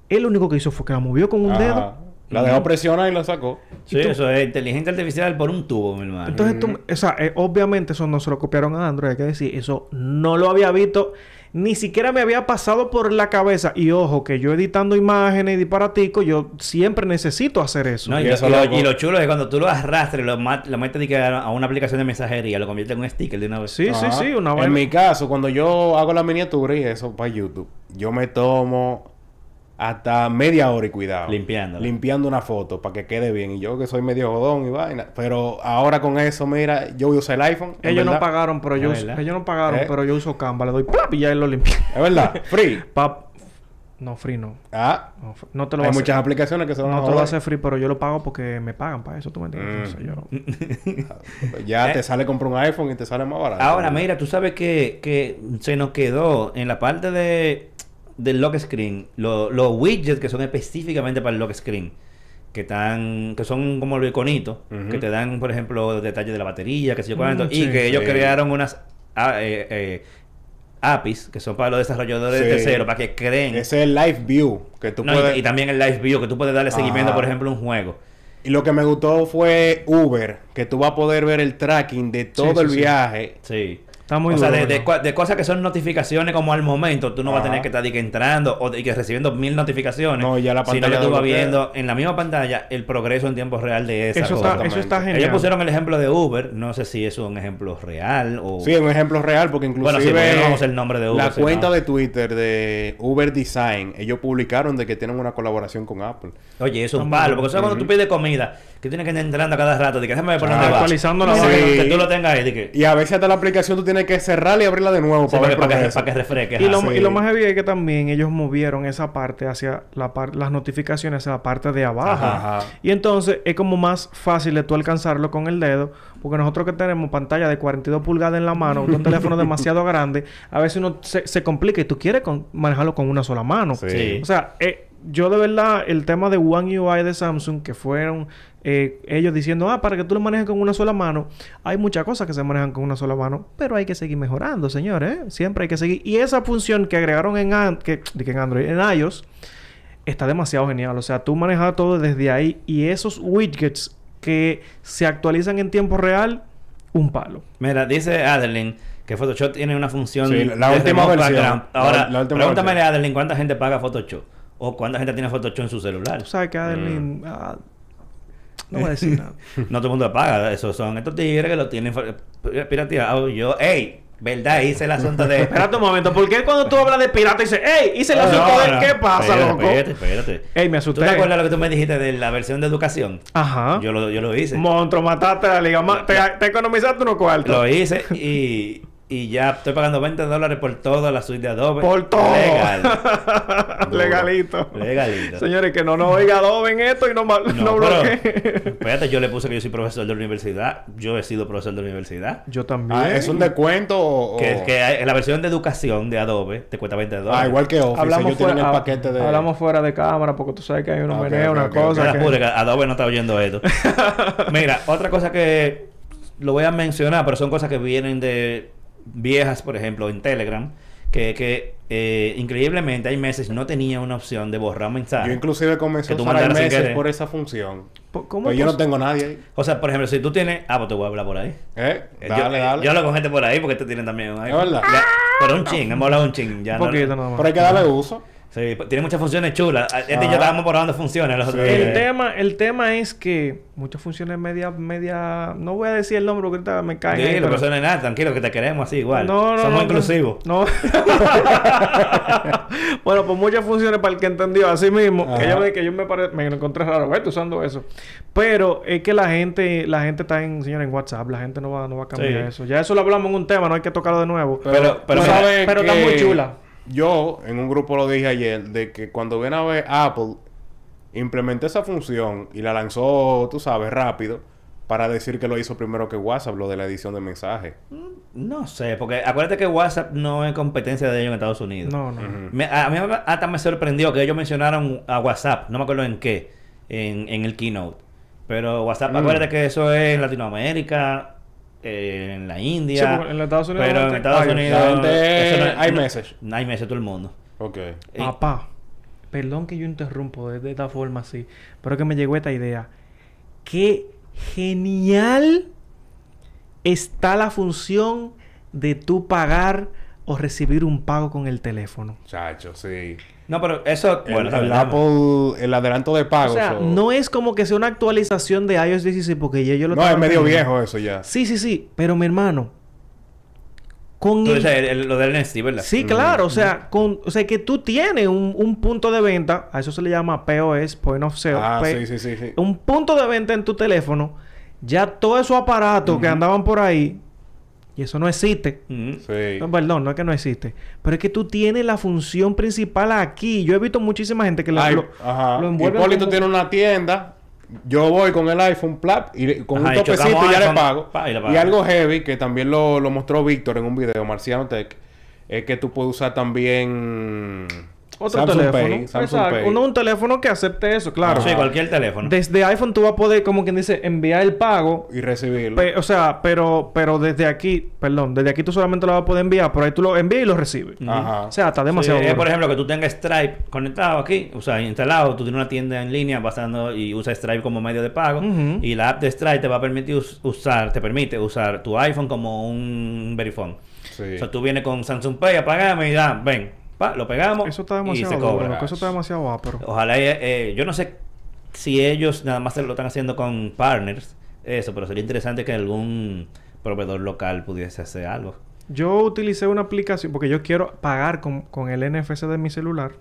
él lo único que hizo fue que la movió con un Ajá. dedo. La dejó presionar y la sacó. Sí, eso es inteligencia artificial por un tubo, mi hermano. Entonces, tú, o sea, eh, obviamente eso no se lo copiaron a Android, hay que decir, eso no lo había visto, ni siquiera me había pasado por la cabeza. Y ojo, que yo editando imágenes y disparatico, yo siempre necesito hacer eso. No, y, Y lo, eso y lo- loco. y lo chulo es cuando tú lo arrastres, lo, lo metes a una aplicación de mensajería, lo conviertes en un sticker de una vez. Sí, sí, Ajá. sí, una En vaina. mi caso, cuando yo hago la miniatura y eso para YouTube, yo me tomo hasta media hora y cuidado. Limpiándola. Limpiando una foto para que quede bien. Y yo que soy medio jodón y vaina. Pero ahora con eso, mira, yo voy a usar el iPhone. Ellos no pagaron, pero yo Es uso- ellos no pagaron, ¿Eh? pero yo uso Canva, le doy ¡plap! y ya él lo limpia. Es verdad. Free. Pa- No, free no. Ah. No, no te lo Hay hacer. muchas aplicaciones que se van No a te lo hace free, pero yo lo pago porque me pagan para eso, ¿tú me entiendes? Mm. Entonces, yo- Ya Eh. te sale comprar un iPhone y te sale más barato. Ahora, mira, tú sabes que, que se nos quedó en la parte de del lock screen, lo- los widgets que son específicamente para el lock screen, que están, que son como los iconitos, Ujú. que te dan, por ejemplo, detalles de la batería, que sé yo cuánto, Mm, y sí. que ellos crearon unas ah, eh, eh, APIs, que son para los desarrolladores de Sí. terceros, para que creen. Ese es el Live View. Que tú No, y- puedes... y, también el live view, que tú puedes darle seguimiento, Ajá. por ejemplo, a un juego. Y lo que me gustó fue Uber, que tú vas a poder ver el tracking de todo sí, el sí. viaje. Sí. Está muy o sea, de, de cosas que son notificaciones como al momento, tú no vas a tener que estar que entrando o de que recibiendo mil notificaciones. No, ya la Sino que pantalla tú vas viendo en la misma pantalla el progreso en tiempo real de esa Eso cosa. está, eso está genial. Ellos pusieron el ejemplo de Uber, no sé si eso es un ejemplo real o... Sí, es un ejemplo real, porque inclusive Bueno, sí, porque no vamos el nombre de Uber, la cuenta de Twitter de Uber Design, ellos publicaron de que tienen una colaboración con Apple. Oye, eso es bueno. porque eso es cuando tú pides comida, que tienes que ir entrando a cada rato, de que déjame por Ah, actualizando la Sí. Que tú lo tengas ahí, de que... Y a veces hasta la aplicación tú tienes que cerrarla y abrirla de nuevo Sí, para para, ver que, para, que, progreso. para que refresque. Y lo, y lo más heavy es que también ellos movieron esa parte hacia la par- las notificaciones hacia la parte de abajo. Ajá, ajá. Y entonces es como más fácil de tú alcanzarlo con el dedo. Porque nosotros que tenemos pantalla de 42 pulgadas en la mano, un teléfono demasiado grande, a veces uno se, se complica y tú quieres con- manejarlo con una sola mano. Sí. Sí. O sea, eh, yo de verdad, el tema de One UI de Samsung, que fueron eh, ellos diciendo, ah, para que tú lo manejes con una sola mano, hay muchas cosas que se manejan con una sola mano, pero hay que seguir mejorando, señores. ¿eh? Siempre hay que seguir. Y esa función que agregaron en, An- que, en Android, en iOS, está demasiado genial. O sea, tú manejas todo desde ahí y esos widgets que se actualizan en tiempo real, un palo. Mira, dice Adeline que Photoshop tiene una función Sí, la última versión. background. La- Ahora, la última pregúntame versión. a Adeline cuánta gente paga Photoshop o cuánta gente tiene Photoshop en su celular. Tú sabes que Adeline... ah, no voy a decir nada. No todo el mundo paga, esos son estos tigres que lo tienen pirateado. Yo, ey, ¿verdad? Hice el asunto de... Espérate un momento, ¿por qué cuando tú hablas de pirata dices, ¡Ey! Hice el No, asunto de no, qué pasa, espérate, loco? Espérate, espérate. Ey, me ¿Tú asusté. te acuerdas lo que tú me dijiste de la versión de educación? Ajá. Yo lo, yo lo hice. Monstruo, mataste a la liga. Ma- te, te economizaste unos cuartos. Lo hice y y ya estoy pagando 20 dólares por toda la suite de Adobe. Por todo. Legal. Legalito. Legalito. Señores, que no nos oiga Adobe en esto y no, no, No, pero, bloquee. espérate, yo le puse que yo soy profesor de la universidad. Yo he sido profesor de la universidad. Yo también. Ah, ¿Es un descuento o...? Que, que hay- la versión de educación de Adobe te cuesta 20 dólares. Ah, igual que Office. Hablamos fuera, el paquete de... hablamos fuera de cámara porque tú sabes que hay unos Ok, meneos, ok, una ok, cosa. No que- que Adobe no está oyendo esto. Mira, otra cosa que lo voy a mencionar, pero son cosas que vienen de viejas, por ejemplo, en Telegram, que, que eh, increíblemente hay meses no tenía una opción de borrar Yo mensajes. inclusive comencé Que a tú usar querer. por esa función. Po- ¿Cómo Pues yo no tengo nadie ahí. O sea, por ejemplo, si tú tienes... Ah, pues te voy a hablar por ahí. ¿Eh? Eh, Dale, yo, dale. Yo hablo con gente por ahí porque tú tienes también un iPhone. verdad? Ya, pero un ching, hemos hablado un ching. Ya Un no- poquito. Pero hay que darle uso. Sí, tiene muchas funciones chulas. Este y yo Ajá. estábamos probando funciones los otros Sí. El tema, el tema es que muchas funciones media, media, no voy a decir el nombre porque ahorita me caen. ahí, Dilo, pero- pero eso no es nada, tranquilo, que te queremos así igual. No, no, Somos no, inclusivos. No. bueno, pues muchas funciones para el que entendió. Así mismo, que yo, me, que yo me, pare- me encontré raro, ¿ves? usando eso. Pero es que la gente, la gente está en, señora, en WhatsApp. La gente no va, no va a cambiar Sí. eso. Ya eso lo hablamos en un tema, no hay que tocarlo de nuevo. Pero- pero pero está muy chula. Yo en un grupo lo dije ayer de que cuando viene a ver Apple implementó esa función y la lanzó, tú sabes, rápido para decir que lo hizo primero que WhatsApp, lo de la edición de mensajes. No sé, porque acuérdate que WhatsApp no es competencia de ellos en Estados Unidos. No, no. Me- a mí hasta me sorprendió que ellos mencionaron a WhatsApp, no me acuerdo en qué, en, en el keynote. Pero WhatsApp, Mm. acuérdate que eso es en Latinoamérica, eh, en la India. en los Estados Unidos Pero en Estados Unidos. gente- eso no hay no-. Hay meses todo el mundo. Ok. Eh, Papá, perdón que yo interrumpo de, de esta forma así, pero que me llegó esta idea. Qué genial está la función de tú pagar o recibir un pago con el teléfono. Chacho, sí. No, pero eso. El, bueno, el sabes, Apple, el adelanto de O pago. sea, no es como que sea una actualización de iOS 16 porque ya yo lo No, es medio viendo. viejo eso ya. Sí, sí, sí, pero mi hermano con el- el- el- lo del NFT, ¿verdad? Sí, Mm. claro, o sea, con, o sea que tú tienes un, un punto de venta, a eso se le llama POS, Point of Sale. Ah, P- sí, sí, sí, sí. Un punto de venta en tu teléfono, ya todos esos aparatos que andaban por ahí, y eso no existe. Ujú. Sí. No, perdón, no es que no existe, pero es que tú tienes la función principal aquí. Yo he visto muchísima gente que lo, Ay, lo, ajá. lo envuelven Hipólito como- tiene una tienda. Yo voy con el iPhone plap y con Ajá, y un topecito y ya le pago. pa, y algo heavy que también lo, lo mostró Víctor en un video, Marciano Tech, es que tú puedes usar también Otro Samsung teléfono. Pay. Samsung Exacto. Pay. Uno un teléfono que acepte eso, claro. Sí, cualquier teléfono. Desde iPhone tú vas a poder, como quien dice, enviar el pago y recibirlo. Pe- o sea, pero, pero desde aquí, perdón, desde aquí tú solamente lo vas a poder enviar, por ahí tú lo envías y lo recibes. Ajá. O sea, está demasiado Sí, es, por ejemplo, que tú tengas Stripe conectado aquí, o sea, instalado, tú tienes una tienda en línea basando y usas Stripe como medio de pago y la app de Stripe te va a permitir us- usar, te permite usar tu iPhone como un Verifone. Sí. O sea, tú vienes con Samsung Pay, apagame y ya, ven, pa, lo pegamos Eso está y se cobra. Eso está demasiado ápero. Ojalá, eh, eh, yo no sé si ellos nada más se lo están haciendo con partners, eso, pero sería interesante que algún proveedor local pudiese hacer algo. Yo utilicé una aplicación porque yo quiero pagar con, con el NFC de mi celular.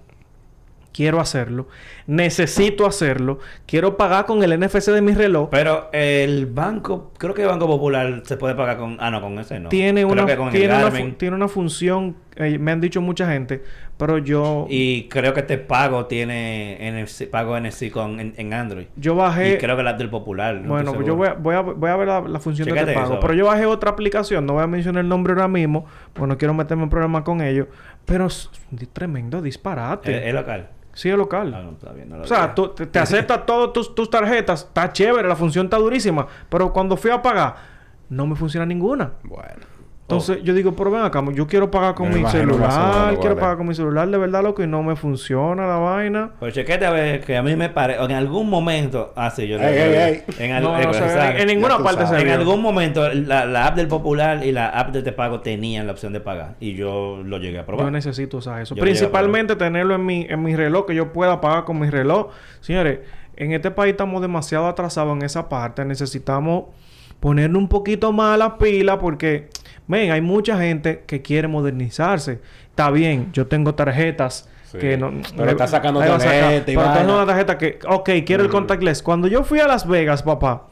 Quiero hacerlo. Necesito hacerlo. Quiero pagar con el NFC de mi reloj. Pero el banco, creo que el Banco Popular se puede pagar con... Ah, no, con ese no. tiene, Creo una, que con el tiene, una tiene función, eh, me han dicho mucha gente, pero yo, Y creo que este pago tiene NFC, pago NFC con, en, en Android. yo bajé... Y creo que la del Popular. no Bueno, yo voy a, voy a, voy a ver la, la función de este pago. eso, pero yo bajé otra aplicación, no voy a mencionar el nombre ahora mismo, porque no quiero meterme en problemas con ellos. Pero es un tremendo disparate. ¿Es, es local? Sí, es local. Ah, no, está bien, no lo o sea, tú, te, te acepta todas tus, tus tarjetas, está chévere, la función está durísima. Pero cuando fui a pagar, no me funciona ninguna. Bueno. Entonces yo digo, pero ven acá, yo quiero pagar con Me mi celular, quiero vale. pagar con mi celular de verdad, loco, y no me funciona la vaina. Pero chequete a ver que a mí me parece... En algún momento... Ah, sí, yo... Ey, ey, ey. En, al- No, eh, no en, en ninguna parte se. En algún momento la, la app del Popular y la app de Te Pago tenían la opción de pagar. Y yo lo llegué a probar. Yo necesito usar eso. Yo lo Principalmente tenerlo en mi, en mi reloj, que yo pueda pagar con mi reloj. Señores, en este país estamos demasiado atrasados en esa parte. Necesitamos ponerle un poquito más a la pila porque, ven, hay mucha gente que quiere modernizarse. Está bien, yo tengo tarjetas. Sí. Que no, Pero está sacando tarjeta y Pero tengo una tarjeta que, ok, quiero el Mm. contactless. Cuando yo fui a Las Vegas, papá,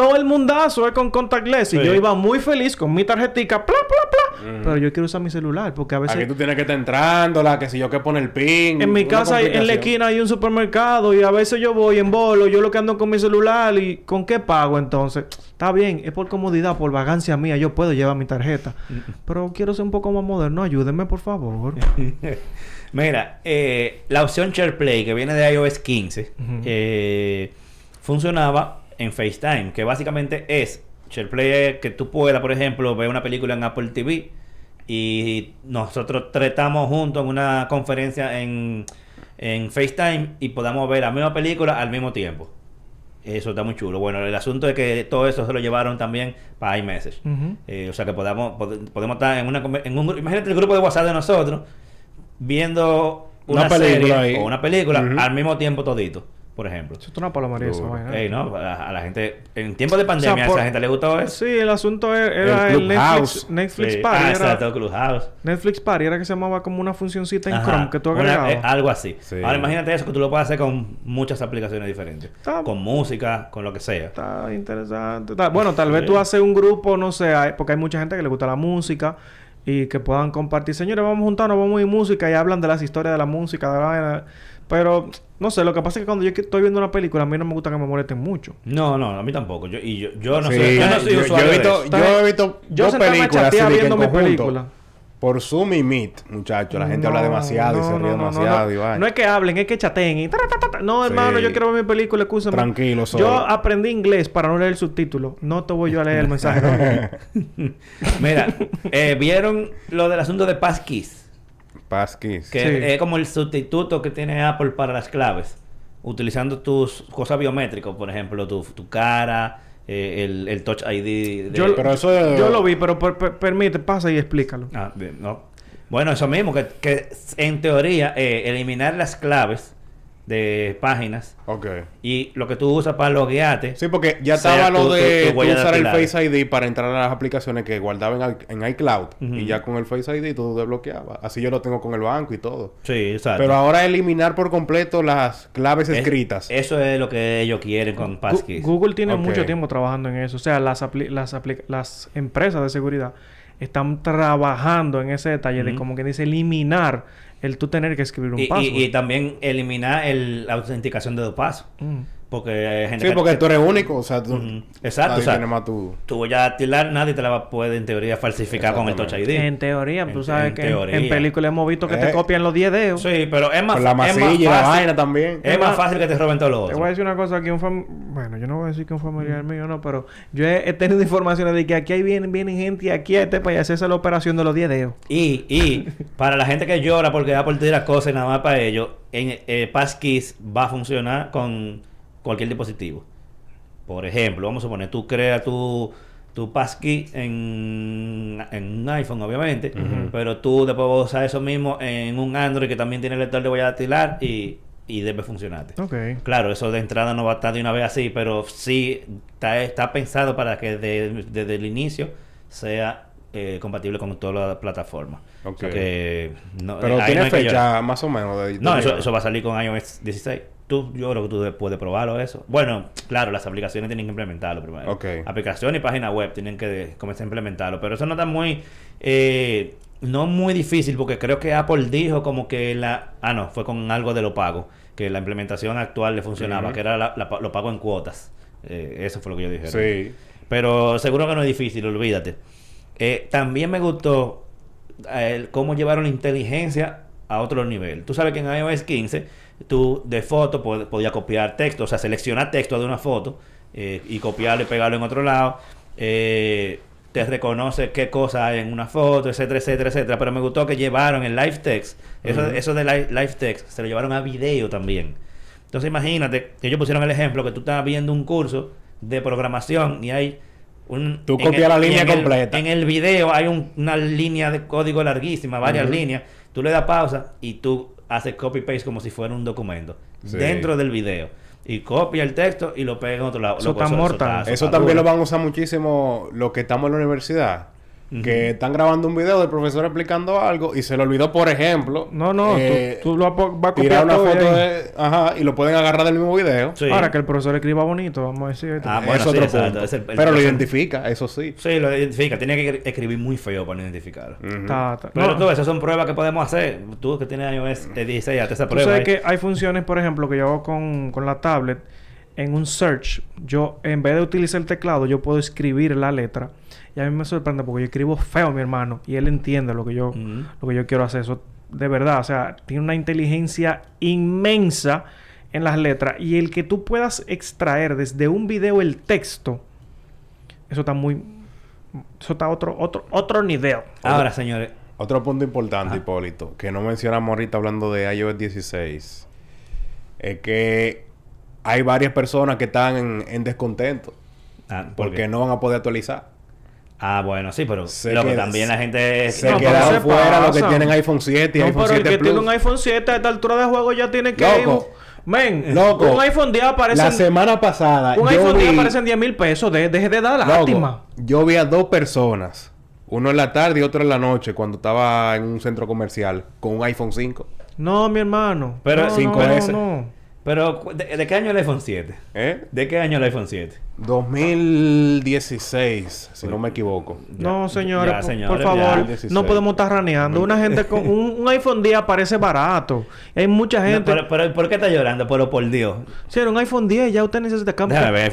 todo el mundazo es con contactless. Y Sí. yo iba muy feliz con mi tarjetica, pla, pla, pla. Pero yo quiero usar mi celular porque a veces... Aquí tú tienes que estar entrándola, que si yo que pone el pin. En mi casa, en la esquina, hay un supermercado y a veces yo voy en bolo, yo lo que ando con mi celular y ¿con qué pago entonces? Está bien, es por comodidad, por vagancia mía, yo puedo llevar mi tarjeta. Pero quiero ser un poco más moderno, ayúdenme por favor. Mira, eh, la opción SharePlay que viene de iOS 15 Ujú. eh, funcionaba en FaceTime, que básicamente es SharePlay es que tú puedas, por ejemplo, ver una película en Apple TV y nosotros tratamos juntos en una conferencia en, en FaceTime y podamos ver la misma película al mismo tiempo. Eso está muy chulo. Bueno, el asunto es que todo eso se lo llevaron también para iMessage. Eh, o sea que podamos, pod- podemos estar en una en un imagínate el grupo de WhatsApp de nosotros viendo una, Una película serie ahí. o una película al mismo tiempo todito, por ejemplo. Eso es una palomaría esa vaina. Ey, ¿no? A, a la gente en tiempos de pandemia O sea, a esa gente le gustó eso. Sí, el asunto era, era El el, Clubhouse. Netflix, Netflix Sí. Party. Ah, era- exacto, Clubhouse. Netflix Party era que se llamaba como una funcioncita en Ajá. Chrome que tú Una- agregabas. eh, algo así. Sí. Ahora imagínate eso que tú lo puedes hacer con muchas aplicaciones diferentes. Está- Con música, con lo que sea. Está interesante. Está- Bueno, tal vez tú haces un grupo, no sé, hay- porque hay mucha gente que le gusta la música y que puedan compartir. Señores, vamos a juntarnos, vamos a oír música y hablan de las historias de la música, de la vaina. Pero, no sé, lo que pasa es que cuando yo estoy viendo una película, a mí no me gusta que me molesten mucho. No, no, a mí tampoco. Yo, y yo, yo no Sí, soy, yo no soy yo- usuario yo he de visto, eso. yo he visto Yo dos películas así de viendo en mi película. Por Zoom y Meet, muchachos. La gente habla No, demasiado y se ríe no, no, demasiado no. es que hablen, es que chateen y... tra, tra, tra, tra. No, Sí. hermano, yo quiero ver mi película, escúchame. Tranquilo, Yo solo. aprendí inglés para no leer el subtítulo. No te voy yo a leer el mensaje. Mira, eh, ¿vieron lo del asunto de Passkeys? Passkeys. Que Sí. es como el sustituto que tiene Apple para las claves. Utilizando tus cosas biométricas, por ejemplo, tu, tu cara, eh, el, el Touch ID. de- Yo, Pero eso es- yo lo vi, pero per- per- permite, pasa y explícalo. Ah, bien, no. Bueno, eso mismo, que, que en teoría eh, eliminar las claves de páginas Ok. y lo que tú usas para loguearte. Sí, porque ya sea estaba lo tu- tu- de tu tú usar el. Face ID para entrar a las aplicaciones que guardaba en, en iCloud. Y ya con el Face ID tú desbloqueabas. Así yo lo tengo con el banco y todo. Sí, exacto. Pero ahora eliminar por completo las claves Es- escritas. Eso es lo que ellos quieren con Gu- Passkeys. Google tiene mucho tiempo trabajando en eso. O sea, las, apli- las, apli- las empresas de seguridad están trabajando en ese detalle de como que dice eliminar el tú tener que escribir un Y, y- y también eliminar el- la autenticación de dos pasos. Mm. Porque gente Sí, que- porque tú eres único. O sea, tú... Exacto, nadie o sea, tiene más tu... Tu huella dactilar nadie te la va- puede en teoría falsificar con el Touch ID. En teoría, En- tú sabes en que en- teoría. en películas hemos visto que te Eh. copian los 10 dedos. Sí, pero es más, Con la es más masilla y la fácil- vaina también. Es Es más más- fácil que te roben todo lo Te otro. voy a decir una cosa aquí, un fam... bueno, yo no voy a decir que un familiar mío, no, pero yo he, he tenido informaciones de que aquí hay vienen, vienen gente aquí a este país a hacerse la operación de los 10 dedos. Y, y para la gente que llora porque Apple tira cosas y nada más para ellos, en eh, Passkeys va a funcionar con cualquier dispositivo. Por ejemplo, vamos a suponer, tú creas tu, tu passkey en, en un iPhone, obviamente, pero tú después vas a usar eso mismo en un Android que también tiene lector de huella dactilar y, y debe funcionarte. Ok. Claro, eso de entrada no va a estar de una vez así, pero sí está, está pensado para que de- desde el inicio sea eh, compatible con todas las plataformas. O sea Ok. que no, Pero tiene no fecha más o menos de... de No, eso, eso va a salir con iOS 16. Tú, yo creo que tú puedes probarlo eso. Bueno, claro, las aplicaciones tienen que implementarlo primero. Ok. Aplicación y página web tienen que comenzar a implementarlo. Pero eso no está muy... eh, no muy difícil porque creo que Apple dijo como que la... Ah, no, fue con algo de lo pago. Que la implementación actual le funcionaba. Que era la- la- lo pago en cuotas. Eh, eso fue lo que yo dije. Sí. Pero seguro que no es difícil, olvídate. Eh, también me gustó eh, el cómo llevaron la inteligencia a otro nivel. Tú sabes que en iOS 15 tú de foto pod- podías copiar texto, o sea, seleccionar texto de una foto eh, y copiarlo y pegarlo en otro lado. Eh, te reconoce qué cosa hay en una foto, etcétera, etcétera, etcétera. Pero me gustó que llevaron el live text, eso, eso de live, live text, se lo llevaron a video también. Entonces imagínate ellos pusieron el ejemplo que tú estás viendo un curso de programación y hay un... Tú copias la línea en el- completa. en el video hay un- una línea de código larguísima, varias líneas. Tú le das pausa y tú haces copy-paste como si fuera un documento Sí. dentro del video. Y copia el texto y lo pega en otro lado. Eso está mortal. Eso también lo van a usar muchísimo los que estamos en la universidad. Que están grabando un video del profesor explicando algo y se le olvidó, por ejemplo... No, no, eh, tú, tú lo vas a tirar copiar una todo foto de. Ajá, y lo pueden agarrar del mismo video. Sí. Ahora que el profesor escriba bonito, vamos a decir. Ah, es bueno, sí, otro exacto. punto. Es el- el Pero lo identifica, eso sí. Sí, lo identifica. Tiene que escribir muy feo para. Ta- ta- Pero no, tú, esas son pruebas que podemos hacer. Tú que tienes iOS 16, hazte esa Tú prueba. sabes ahí. que hay funciones, por ejemplo, que yo hago con, con la tablet. En un search, yo en vez de utilizar el teclado, yo puedo escribir la letra. Y a mí me sorprende porque yo escribo feo, mi hermano. Y él entiende lo que yo, lo que yo quiero hacer. Eso, de verdad, o sea, tiene una inteligencia inmensa en las letras. Y el que tú puedas extraer desde un video el texto, eso está muy... Eso está otro, otro, otro nivel. Ahora, señores. Otro punto importante, Hipólito, que no mencionamos ahorita hablando de iOS 16, es que hay varias personas que están en, en descontento Ah, ¿por porque qué? no van a poder actualizar. Ah, bueno, sí, pero Se loco, qued- también la gente... Se No, quedaron fuera los que tienen iPhone 7 y No, iPhone pero el 7 que Plus. tiene un iPhone 7 a esta altura de juego ya tiene que ir... Loco. Men, Loco. un iPhone 10 aparece... La semana pasada Un yo iPhone 10 vi- aparece en 10 mil pesos. De- Deje de dar Loco, lástima. yo vi a dos personas, uno en la tarde y otro en la noche, cuando estaba en un centro comercial, con un iPhone 5. No, mi hermano. Pero no, 5S. No, no. Pero, ¿de, de qué año el iPhone 7? ¿Eh? ¿De qué año el iPhone 7? 2016, si no me equivoco. No, señores, ya, por- señores, por favor, ya. 16. no podemos estar raneando. Una gente con un, un iPhone 10 parece barato. Hay mucha No, gente. pero, pero, ¿por qué está llorando? Pero por Dios. Si era un iPhone 10, ya usted necesita iPhone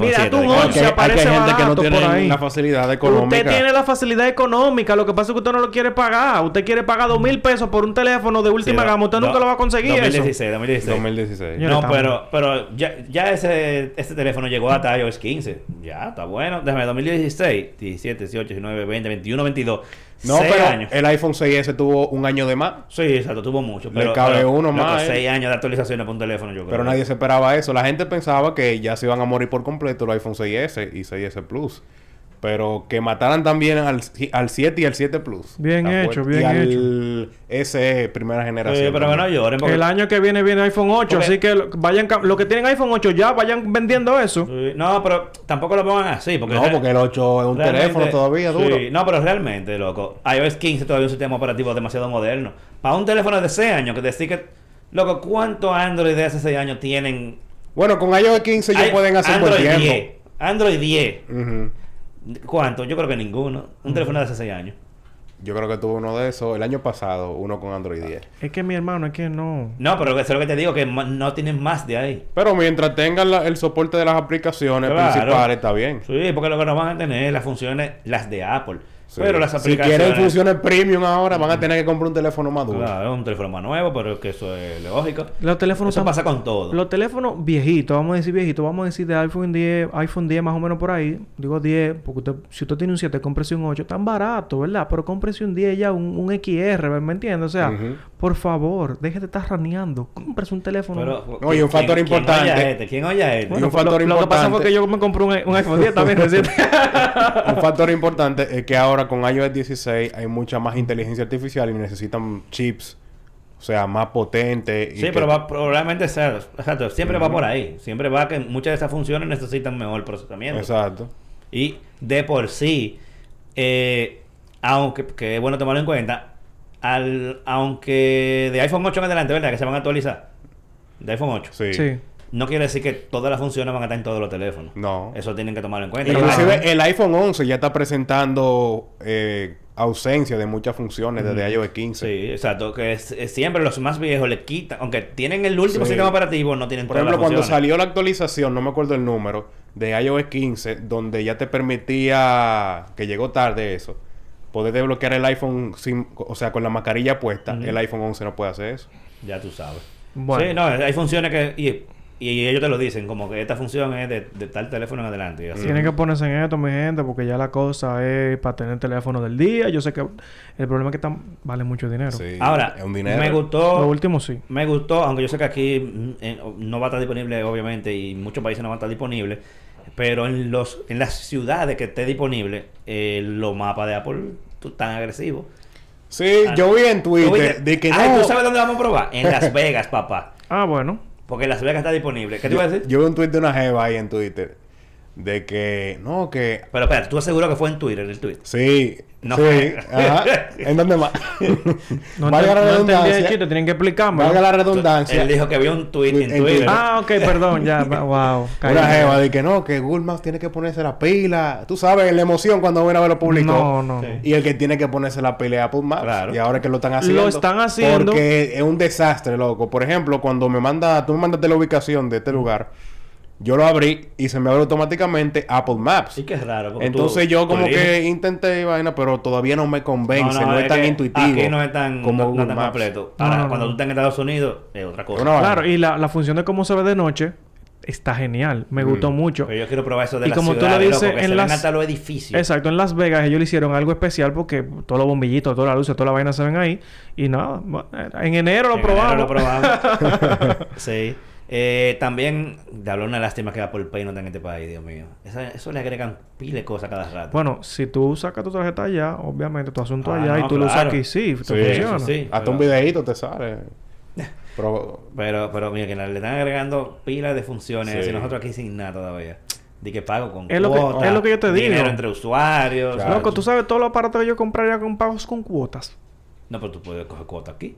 Mira, 7, tú un de- Hay 11 que, hay aparece gente barato que no por ahí. tiene la facilidad económica. Usted tiene la facilidad económica, lo que pasa es que usted no lo quiere pagar. Usted quiere pagar dos mil pesos por un teléfono de última Sí, gama. Usted do- nunca lo va a conseguir 2016, 2016. 2016. Señor, No, estamos- pero, pero ya, ya ese, este teléfono llegó hasta iOS 15. Ya, está bueno. Déjame, 2016, 17, 18, 19, 20, 21, 22. No, seis pero años. el iPhone 6S tuvo un año de más. Sí, exacto, tuvo mucho. Le Pero, cabe pero, uno loco, más, eh. Seis años de actualizaciones para un teléfono, yo creo. Pero nadie se esperaba eso. La gente pensaba que ya se iban a morir por completo los iPhone 6S y 6S Plus. Pero que mataran también al, al 7 y al 7 Plus. Bien hecho, bien y al SE primera generación. Sí, pero lloren. porque- El año que viene viene iPhone 8, Porque- así que lo- vayan los que tienen iPhone 8 ya vayan vendiendo eso. Sí, No, pero tampoco lo pongan así. Porque No, porque el 8 es un realmente- teléfono todavía sí, duro. No, pero realmente, loco. iOS 15 todavía es un sistema operativo demasiado moderno. Para un teléfono de 6 años, que decir que. Loco, ¿cuántos Android de hace 6 años tienen? Bueno, con iOS 15 ellos Hay- pueden hacer Android tiempo. 10. Android 10. Ujú. ¿Cuánto? Yo creo que ninguno. Un teléfono de hace 6 años. Yo creo que tuve uno de esos el año pasado, uno con Android 10. Es que mi hermano, es que no. No, pero eso es lo que te digo, que no tienen más de ahí. Pero mientras tengan la- el soporte de las aplicaciones Claro. principales, está bien. Sí, porque lo que no van a tener las funciones, las de Apple. Sí. Pero las si aplicaciones... quieren funciones premium ahora, van a tener que comprar un teléfono más duro. Claro, es un teléfono más nuevo, pero es que eso es lógico. Los teléfonos Eso pasa con todo. Los teléfonos viejitos, vamos a decir viejitos, vamos a decir de iPhone 10, iPhone 10 más o menos por ahí. Digo 10, porque usted, si usted tiene un 7, cómprese un 8. Tan barato, ¿verdad? Pero cómprese un 10 ya, un, un XR, ¿me entiendes? O sea, por favor, deje de estar raneando. Cómprese un teléfono. Pero, No, y un factor ¿quién- importante. ¿Quién oye a este? ¿Quién oye a este? y un factor lo, lo que pasa fue importante- que yo me compré un, un iPhone 10 también reciente. Un factor importante es que ahora con iOS 16 hay mucha más inteligencia artificial y necesitan chips, o sea, más potentes. y Sí, que- pero va, probablemente sea... Exacto, siempre va por ahí. Siempre va que muchas de esas funciones necesitan mejor procesamiento. Exacto. Y de por sí, eh, aunque que es bueno tomarlo en cuenta, al, aunque de iPhone 8 en adelante, ¿verdad? Que se van a actualizar. De iPhone 8. Sí. sí. No quiere decir que todas las funciones van a estar en todos los teléfonos. No. Eso tienen que tomarlo en cuenta. Inclusive el iPhone 11 ya está presentando eh, ausencia de muchas funciones desde iOS 15. Sí, exacto. Que es- es siempre los más viejos le quitan, aunque tienen el último Sí. sistema operativo, no tienen Por todas ejemplo, las cuando salió la actualización, no me acuerdo el número, de iOS 15, donde ya te permitía, que llegó tarde eso, poder desbloquear el iPhone, sin, o sea, con la mascarilla puesta, el iPhone 11 no puede hacer eso. Ya tú sabes. Bueno. Sí, no, hay funciones que... Y, y ellos te lo dicen, como que esta función es de, de tal teléfono en adelante. y así. Tienen que ponerse en esto, mi gente, porque ya la cosa es para tener teléfono del día. Yo sé que el problema es que vale mucho dinero. Sí, Ahora, es un dinero. me gustó... Lo último sí. Me gustó, aunque yo sé que aquí mm, eh, no va a estar disponible, obviamente, y en muchos países no va a estar disponible, pero en los en las ciudades que esté disponible, eh, los mapas de Apple tan agresivos. Sí, Ah, yo vi en ¿Tú Twitter de que Ay, no. ¿tú sabes dónde vamos a probar? En Las Vegas, papá. Ah, bueno. Porque Las Vegas está disponible. ¿Qué te iba a decir? Yo vi un tweet de una jeva ahí en Twitter. De que, no, que Pero espera, tú aseguras que fue en Twitter el tweet. Sí, No. sí, ajá. ¿En dónde más? No, Valga la no redundancia. chiste, tienen que explicarme. Valga la redundancia. Él dijo que había un tweet en, En Twitter. Twitter. Ah, ok, perdón, ya, wow. Una jeva de que no, que Google Maps tiene que ponerse la pila. Tú sabes, la emoción cuando una vez lo publicó. No, no. Sí. Y el que tiene que ponerse la pila es Apple Maps. Claro. Y ahora que lo están haciendo. están haciendo. Porque es un desastre, loco. Por ejemplo, cuando me manda, tú me mandaste la ubicación de este lugar, yo lo abrí y se me abre automáticamente Apple Maps. Sí que es raro. porque Entonces tú- yo como que intenté vaina, pero todavía no me convence, no, es, tan que intuitivo. Aquí no es tan, como no, no Google es tan Maps. completo. Ahora, no, no. cuando tú estás en Estados Unidos, es otra cosa. Claro, y la, la función de cómo se ve de noche está genial. Me Mm. gustó mucho. Pero yo quiero probar eso de Y la como tú lo dices, loco, que en se las- ven hasta los edificios. Exacto, en Las Vegas ellos le hicieron algo especial porque todos los bombillitos, todas las luces, toda la vaina se ven ahí. Y nada, en enero lo En enero probamos. lo probamos. sí. Eh, también, de hablar una lástima que Apple Pay no está en este país, Dios mío. Eso, eso le agregan pile de cosas cada rato. Bueno, si tú sacas tu tarjeta allá, obviamente tu asunto Ah, allá no, y tú lo usas aquí, sí, te Sí, funciona. sí, sí. Hasta un videíto te sale. Pero Pero, pero mira, que le están agregando pilas de funciones Sí. y nosotros aquí sin nada todavía. De que pago con Es lo que- cuotas, es lo que yo te digo. Dinero entre usuarios. Claro. Loco, tú sabes todos los aparatos que yo compraría con pagos con cuotas. No, pero tú puedes coger cuota aquí.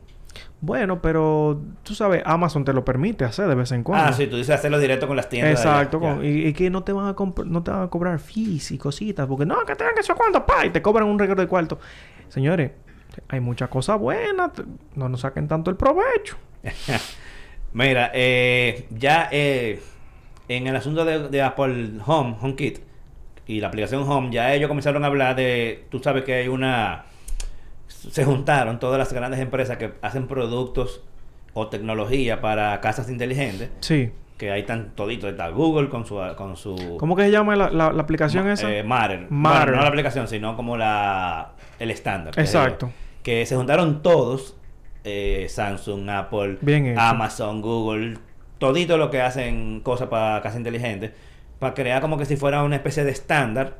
Bueno, pero tú sabes, Amazon te lo permite hacer de vez en cuando. Ah, sí, tú dices hacerlo directo con las tiendas. Exacto, con- y, y que no te van a no te van a cobrar fees y cositas, porque no, que tengan que eso cuánto, pa, y te cobran un regalo de cuarto. Señores, hay muchas cosas buenas, no nos saquen tanto el provecho. Mira, eh, ya eh, en el asunto de, de Apple Home, HomeKit y la aplicación Home, ya ellos comenzaron a hablar de, tú sabes que hay una, se juntaron todas las grandes empresas que hacen productos o tecnología para casas inteligentes, Sí. que ahí están toditos, está Google con su, con su ¿Cómo que se llama la, la- la aplicación Ma- esa? eh, Matter. No la aplicación, sino como la el estándar. Exacto. digo. Que se juntaron todos, eh, Samsung, Apple, Bien. Amazon, Google, todito lo que hacen cosas para casa inteligente, para crear como que si fuera una especie de estándar,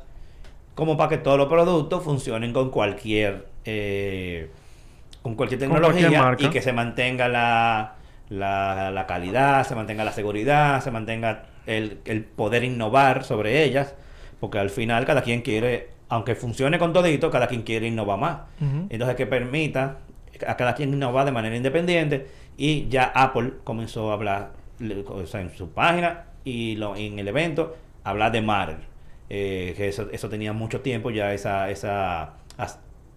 como para que todos los productos funcionen con cualquier eh, con cualquier Con tecnología cualquier y que se mantenga la, la, la calidad, se mantenga la seguridad, se mantenga el, el poder innovar sobre ellas, porque al final cada quien quiere, aunque funcione con todito, cada quien quiere innovar más. Entonces que permita a cada quien innovar de manera independiente y ya Apple comenzó a hablar le- o sea, en su página y lo- en el evento hablar de Matter eh, que eso, eso tenía mucho tiempo ya esa esa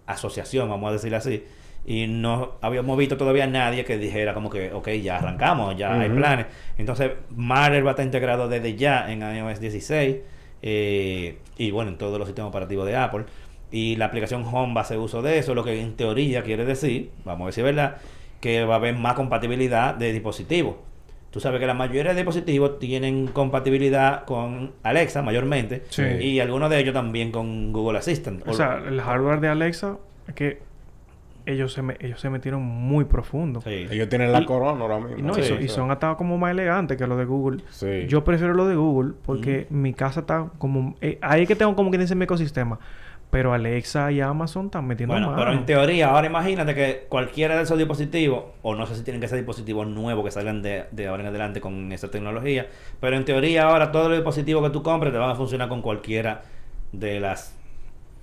asociación vamos a decirlo así y no habíamos visto todavía nadie que dijera como que ok ya arrancamos ya hay planes entonces Matter va a estar integrado desde ya en iOS 16 eh, y bueno en todos los sistemas operativos de Apple y la aplicación Home va a hacer uso de eso, lo que en teoría quiere decir, vamos a decir verdad, que va a haber más compatibilidad de dispositivos. Tú sabes que la mayoría de dispositivos tienen compatibilidad con Alexa mayormente Sí. y algunos de ellos también con Google Assistant. O sea, el hardware de Alexa es que ellos se, me- ellos se metieron muy profundo. Sí. ellos tienen la Y- corona ahora mismo. Y, no, Sí, y, son, y son hasta como más elegantes que los de Google. Sí. Yo prefiero lo de Google porque mi casa está como... eh, ahí es que tengo como que dice mi ecosistema. Pero Alexa y Amazon están metiendo Bueno, mano. pero en teoría, ahora imagínate que cualquiera de esos dispositivos, o no sé si tienen que ser dispositivos nuevos que salgan de, de ahora en adelante con esa tecnología, pero en teoría ahora todos los dispositivos que tú compres te van a funcionar con cualquiera de las...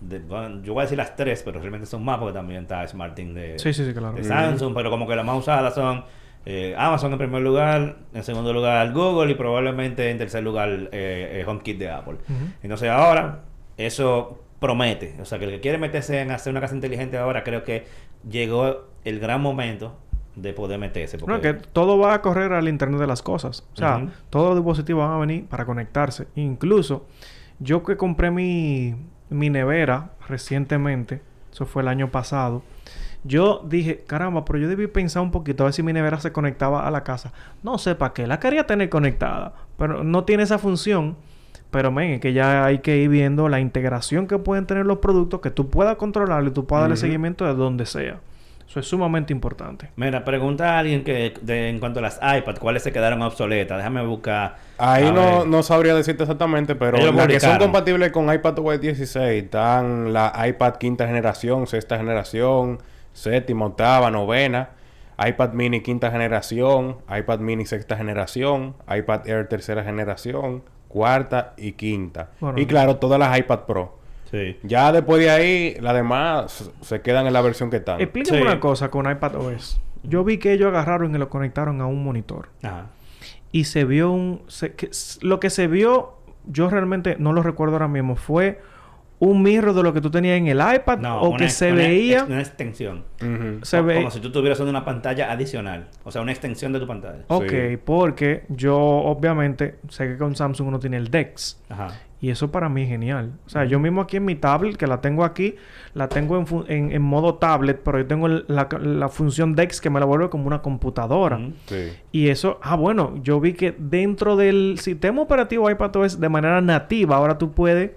de- bueno, yo voy a decir las tres, pero realmente son más porque también está SmartThing de, Sí, sí, sí, claro. de Samsung, pero como que las más usadas son eh, Amazon en primer lugar, en segundo lugar Google y probablemente en tercer lugar eh, eh, HomeKit de Apple. Entonces ahora eso promete, o sea que el que quiere meterse en hacer una casa inteligente ahora creo que llegó el gran momento de poder meterse. No, Porque, que todo va a correr al Internet de las cosas. O sea, todos los dispositivos van a venir para conectarse. Incluso, yo que compré mi, mi nevera recientemente, eso fue el año pasado, yo dije, caramba, pero yo debí pensar un poquito a ver si mi nevera se conectaba a la casa. No sé para qué, la quería tener conectada, pero no tiene esa función. Pero, men, es que ya hay que ir viendo la integración que pueden tener los productos, que tú puedas controlarlo y tú puedas darle seguimiento de donde sea. Eso es sumamente importante. Mira, pregunta a alguien que de, en cuanto a las iPad, ¿cuáles se quedaron obsoletas? Déjame buscar. Ahí no, no sabría decirte exactamente, pero Ellos las que son compatibles con iPadOS 16 están la iPad quinta generación, sexta generación, séptima, octava, novena, iPad mini quinta generación, iPad mini sexta generación, iPad Air tercera generación, cuarta y quinta. Bueno. y claro, todas las iPad Pro. Sí. Ya después de ahí, las demás se quedan en la versión que están. Explícame Sí. una cosa con iPad OS. Yo vi que ellos agarraron y lo conectaron a un monitor. Ajá. Y se vio un... se- que lo que se vio, yo realmente no lo recuerdo ahora mismo, fue un mirror de lo que tú tenías en el iPad No, o una- que se una veía... ex- Una extensión. Se ve... Como si tú tuvieras una pantalla adicional. O sea, una extensión de tu pantalla. Ok, Sí. porque yo obviamente sé que con Samsung uno tiene el DeX. Ajá. Y eso para mí es genial. O sea, yo mismo aquí en mi tablet, que la tengo aquí, la tengo en, en, en modo tablet, pero yo tengo el- la, la función DeX que me la vuelve como una computadora. Sí. Y eso, ah, bueno, yo vi que dentro del sistema operativo iPadOS de manera nativa, ahora tú puedes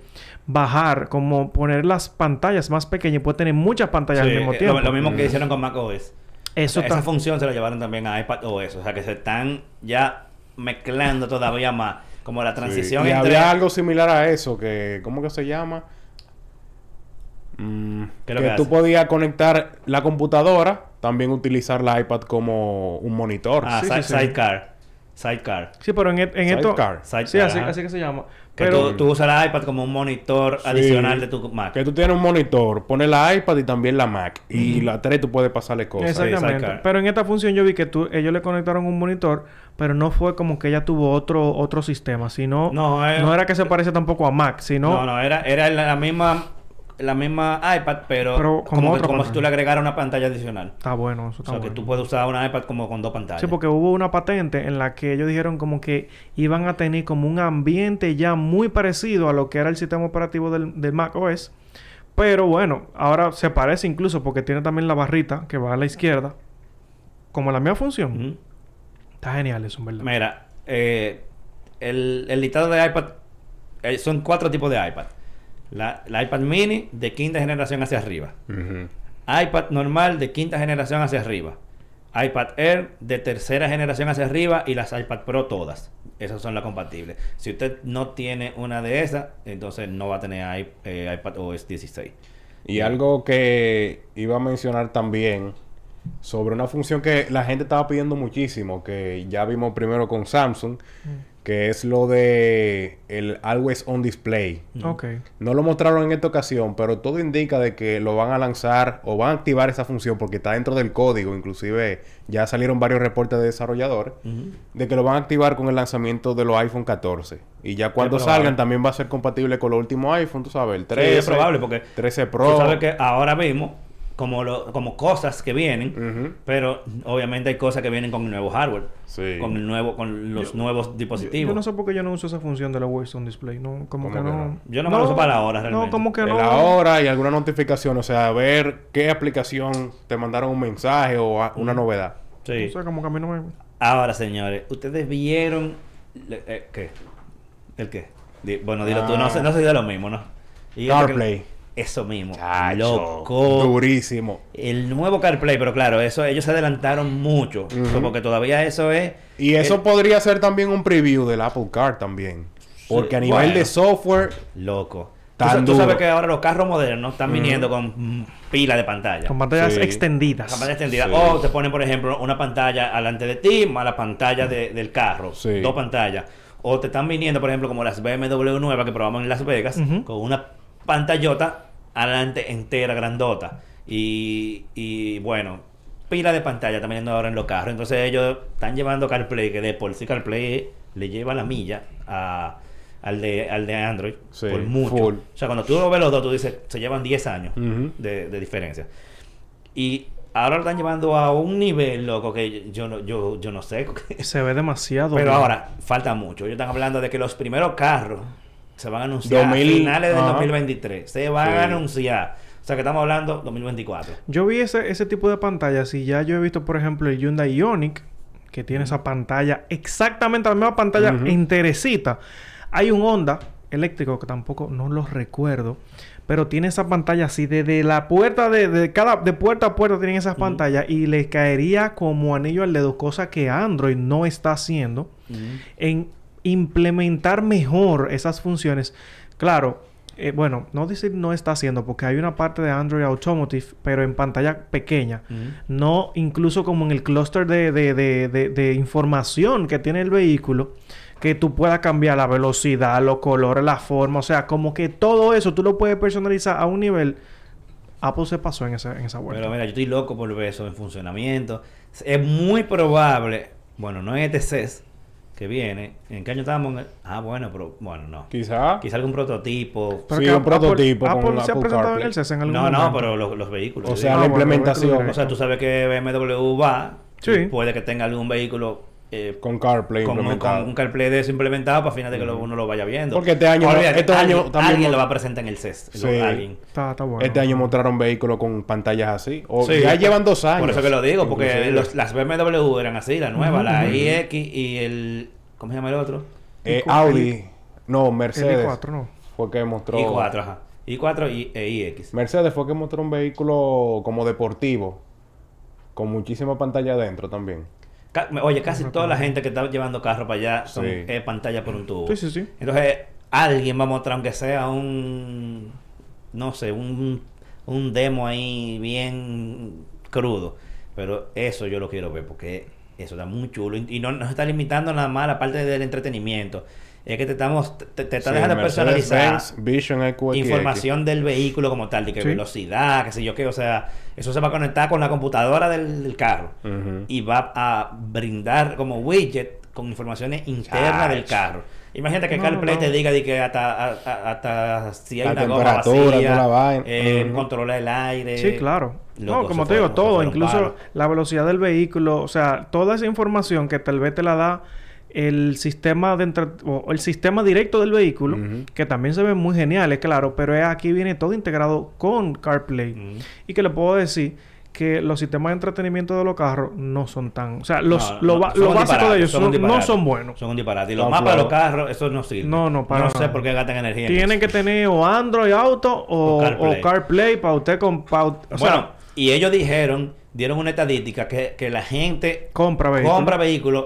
bajar, como poner las pantallas más pequeñas, puedes tener muchas pantallas Sí, al mismo eh, tiempo. Lo, lo mismo que hicieron con macOS. Eso Esa está... función se la llevaron también a iPad OS. O sea, que se están ya mezclando todavía más. Como la transición Sí. Y entre... había algo similar a eso, que... ¿Cómo que se llama? Mm, ¿Qué es lo que que tú podías conectar la computadora, también utilizar la iPad como un monitor. Ah, Sí, si- sí, sí. Sidecar. Sidecar. Sí, pero en, e- en esto... Sidecar. Sí, así, así que se llama. Que Pero... tú, tú usas la iPad como un monitor Sí. adicional de tu Mac. Que tú tienes un monitor, pones la iPad y también la Mac. Y la tres tú puedes pasarle cosas. Exactamente. Pero en esta función yo vi que tú, ellos le conectaron un monitor, pero no fue como que ella tuvo otro otro sistema, sino No, eh, no era que se parece tampoco a Mac, sino No, no, era, era la misma la misma iPad, pero, Pero como que- como si tú le agregaras una pantalla adicional. está bueno, eso O está sea, que tú puedes usar una iPad como con dos pantallas. Sí, porque hubo una patente en la que ellos dijeron como que iban a tener como un ambiente ya muy parecido a lo que era el sistema operativo del, del Mac OS. Pero bueno, ahora se parece incluso porque tiene también la barrita que va a la izquierda. Como la misma función. Está genial eso, en verdad. Mira, eh, el, el listado de iPad eh, son cuatro tipos de iPad. La, la iPad mini de quinta generación hacia arriba. IPad normal de quinta generación hacia arriba. iPad Air de tercera generación hacia arriba y las iPad Pro todas. Esas son las compatibles. Si usted no tiene una de esas, entonces no va a tener i- eh, iPad OS 16. Y algo que iba a mencionar también sobre una función que la gente estaba pidiendo muchísimo, que ya vimos primero con Samsung, que es lo de el Always On Display. Ok. No lo mostraron en esta ocasión, pero todo indica de que lo van a lanzar o van a activar esa función porque está dentro del código. Inclusive ya salieron varios reportes de desarrolladores de que lo van a activar con el lanzamiento de los iPhone 14. Y ya cuando salgan también va a ser compatible con los últimos iPhone, tú sabes, el Sí, 13, es probable porque 13 Pro. tú sabes que ahora mismo, como, lo, como cosas que vienen, pero obviamente hay cosas que vienen con el nuevo hardware, Sí. con el nuevo, con los nuevos dispositivos. Yo no sé por qué yo no uso esa función de la Waste on Display. No, como ¿Cómo que que no. no? Yo no me lo uso para la hora, No, realmente. como que de no. la hora y alguna notificación, o sea, ver qué aplicación te mandaron un mensaje o a- una novedad. Sí. O sea, como que a mí no me. Ahora, señores, ustedes vieron le- eh, ¿qué? ¿El qué? Di- bueno, dilo tú, no sé, no sé de lo mismo, ¿no? Y CarPlay. Eso mismo. Chacho, Loco. Durísimo. El nuevo CarPlay, pero claro, eso ellos se adelantaron mucho, porque todavía eso es Y eso podría ser también un preview del Apple Car también. Porque a nivel bueno. de software, loco. Tú, Tan tú sabes que ahora los carros modernos están viniendo con pila de pantalla. Con pantallas Sí. extendidas. Pantalla extendida. Sí. O te ponen, por ejemplo, una pantalla alante de ti, más la pantalla de- del carro. Sí. Dos pantallas. O te están viniendo, por ejemplo, como las BMW nuevas que probamos en Las Vegas, con una pantallota adelante entera, grandota. Y, y bueno, pila de pantalla también viendo ahora en los carros. Entonces ellos están llevando CarPlay, que de por sí CarPlay le lleva la milla a- al, de, al de Android. Sí, por mucho. full. O sea, cuando tú lo ves los dos, tú dices, se llevan 10 años de, de diferencia. Y ahora lo están llevando a un nivel, loco, que yo no, yo, yo no sé. Se ve demasiado. Pero bien. ahora, falta mucho. Ellos están hablando de que los primeros carros se van a anunciar 2000, a finales del ajá. 2023. Se van Sí. a anunciar. O sea, que estamos hablando 2024. Yo vi ese, ese tipo de pantallas y ya yo he visto, por ejemplo, el Hyundai Ioniq, que tiene esa pantalla, exactamente la misma pantalla Ujú. enterecita. Hay un Honda eléctrico que tampoco no lo recuerdo, pero tiene esa pantalla así desde la puerta de, de cada de puerta a puerta tienen esas pantallas y le caería como anillo al dedo, cosa que Android no está haciendo en implementar mejor esas funciones. Claro, eh, bueno, no decir no está haciendo porque hay una parte de Android Automotive, pero en pantalla pequeña. No incluso como en el clúster de, de, de, información que tiene el vehículo, que tú puedas cambiar la velocidad, los colores, la forma, o sea, como que todo eso tú lo puedes personalizar a un nivel. Apple se pasó en esa, en esa vuelta. Pero mira, yo estoy loco por ver eso en funcionamiento. Es muy probable, bueno, no en este CES que viene. ¿En qué año estamos? En el- Ah, bueno, pero bueno, no. Quizá. Quizá algún prototipo. Sí, que un Apple- prototipo con Apple, se ha Apple presentado en CarPlay. el CES en algún No, no, pero los, los vehículos. O sea, digo. la Ah, implementación O sea, tú sabes que BMW va. Sí. Puede que tenga algún vehículo eh, con CarPlay con, un- implementado. con un CarPlay de eso implementado para fines de que lo- uno lo vaya viendo. Porque este año- Olvídate, estos alguien, también alguien lo va a presentar en el CES. Sí. Alguien. Está, está bueno. Este año mostraron vehículos con pantallas así. O Sí, ya llevan dos años. Por eso que lo digo, porque los- las BMW eran así, la nueva, la iX y el... ¿Cómo se llama el otro? Eh, Audi. No, Mercedes. i4, ¿no? Fue que mostró. i4, ajá. i4 y, e iX. Mercedes fue que mostró un vehículo como deportivo. Con muchísima pantalla adentro también. Ca- Oye, casi toda la gente que está llevando carro para allá son Sí. eh, pantalla por un tubo. Sí, sí, sí. Entonces, alguien va a mostrar, aunque sea un... No sé, un, un demo ahí bien crudo. Pero eso yo lo quiero ver porque eso está muy chulo. Y y no nos está limitando nada más a la parte del entretenimiento. Es que te estamos... Te, te está Sí, dejando Mercedes personalizar Benz información del vehículo como tal, de que Sí. velocidad, qué sé yo qué, o sea, eso se va a conectar con la computadora del, del carro y va a brindar como widget con informaciones internas del carro. Imagínate que No, CarPlay no. te diga de que hasta, a- a- hasta si hay La una goma temperatura, vacía, toda la vaina. eh, Ujú. controla el aire. Sí, claro. Loco, no, como te digo, fue- todo, incluso la velocidad del vehículo, o sea, toda esa información que tal vez te la da el sistema de entre- o el sistema directo del vehículo, que también se ve muy genial, es claro, pero es aquí viene todo integrado con CarPlay. Y que le puedo decir que los sistemas de entretenimiento de los carros no son tan, o sea, los No, lo, no, ba- son lo un básico disparate, de ellos son no son buenos. Son un disparate. Y los Son mapas de los carros, eso no sirve. No, no, para No sé por qué gastan energía. en Tienen eso. que tener o Android Auto o, O CarPlay. o CarPlay para usted con pa- o sea, bueno, y ellos dijeron, dieron una estadística que, que la gente compra vehículos. compra vehículos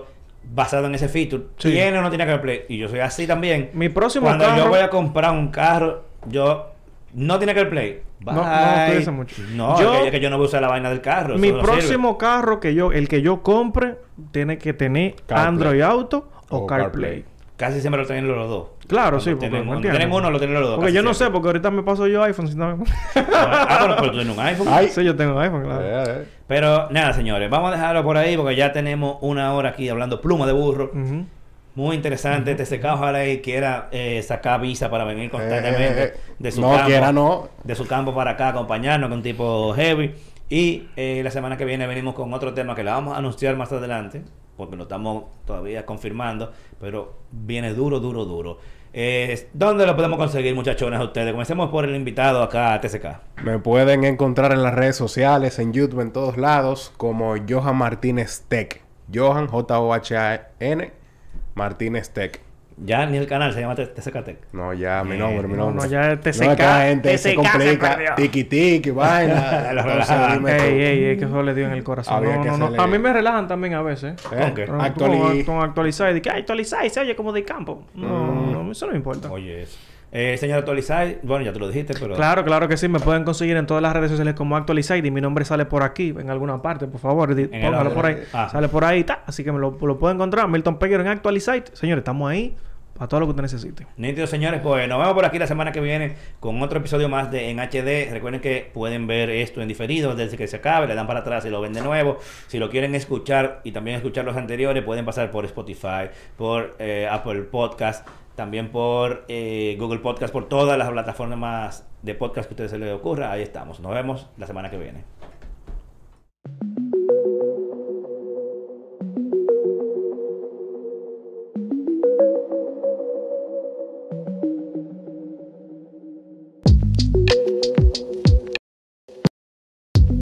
basado en ese feature. Sí. Tiene o no tiene CarPlay. Y yo soy así también. Mi próximo Cuando carro yo voy a comprar un carro, yo no tiene CarPlay. No, no Bye. utiliza mucho. No, Yo- es que, yo no voy a usar la vaina del carro. Mi no sirve. próximo carro que yo, el que yo compre, tiene que tener CarPlay. Android Auto o, O CarPlay. CarPlay. Casi siempre lo tienen los dos. Claro, Cuando sí, porque tienen, ¿me cuando entiendes? tienen uno, lo tienen los dos. Porque yo no sé, porque ahorita me paso yo iPhone. si no- ah, bueno, pero tú tienes un iPhone. Ay. sí, yo tengo iPhone, claro. Eh, eh. Pero nada, señores, vamos a dejarlo por ahí porque ya tenemos una hora aquí hablando pluma de burro. Muy interesante. TCK, ojalá y quiera eh, sacar visa para venir constantemente Eh, de su No campo. quiera, no. De su campo para acá, acompañarnos con un tipo heavy. Y eh, la semana que viene venimos con otro tema que la vamos a anunciar más adelante, porque lo estamos todavía confirmando, pero viene duro, duro, duro. Eh, ¿Dónde lo podemos conseguir, muchachones, a ustedes? Comencemos por el invitado acá a TCK. Me pueden encontrar en las redes sociales, en YouTube, en todos lados, como Johan Martínez Tech. Johan, J-O-H-A-N, Martínez Tech. Ya ni el canal se llama TCK Tech. No, ya, mi Eh, nombre, mi no, nombre. no, ya es TCK, No, gente se complica. Tiki tiki, vaina. Ey, ey, ey, que eso le dio en el corazón. No, no, no. A mí me relajan también a veces. ¿Eh? ¿Con actualizar y de que "Ay, actualizar y se oye como de campo. No, Mm. no, eso no me importa. Oye, eso. Eh, señor Actualizar, bueno, ya te lo dijiste, pero... Claro, claro que sí. Me pueden conseguir en todas las redes sociales como Actualizar y mi nombre sale por aquí, en alguna parte, por favor. Póngalo por ahí. Ah. Sale por ahí, ta. Así que me lo, lo pueden encontrar. Milton Peguero en Actualizar. Señores, estamos ahí para todo lo que usted necesite. Nítidos señores, pues nos vemos por aquí la semana que viene con otro episodio más de En HD. Recuerden que pueden ver esto en diferido desde que se acabe, le dan para atrás y lo ven de nuevo. Si lo quieren escuchar y también escuchar los anteriores, pueden pasar por Spotify, por eh, Apple Podcast, también por eh, Google Podcast, por todas las plataformas de podcast que a ustedes se les ocurra. Ahí estamos. Nos vemos la semana que viene.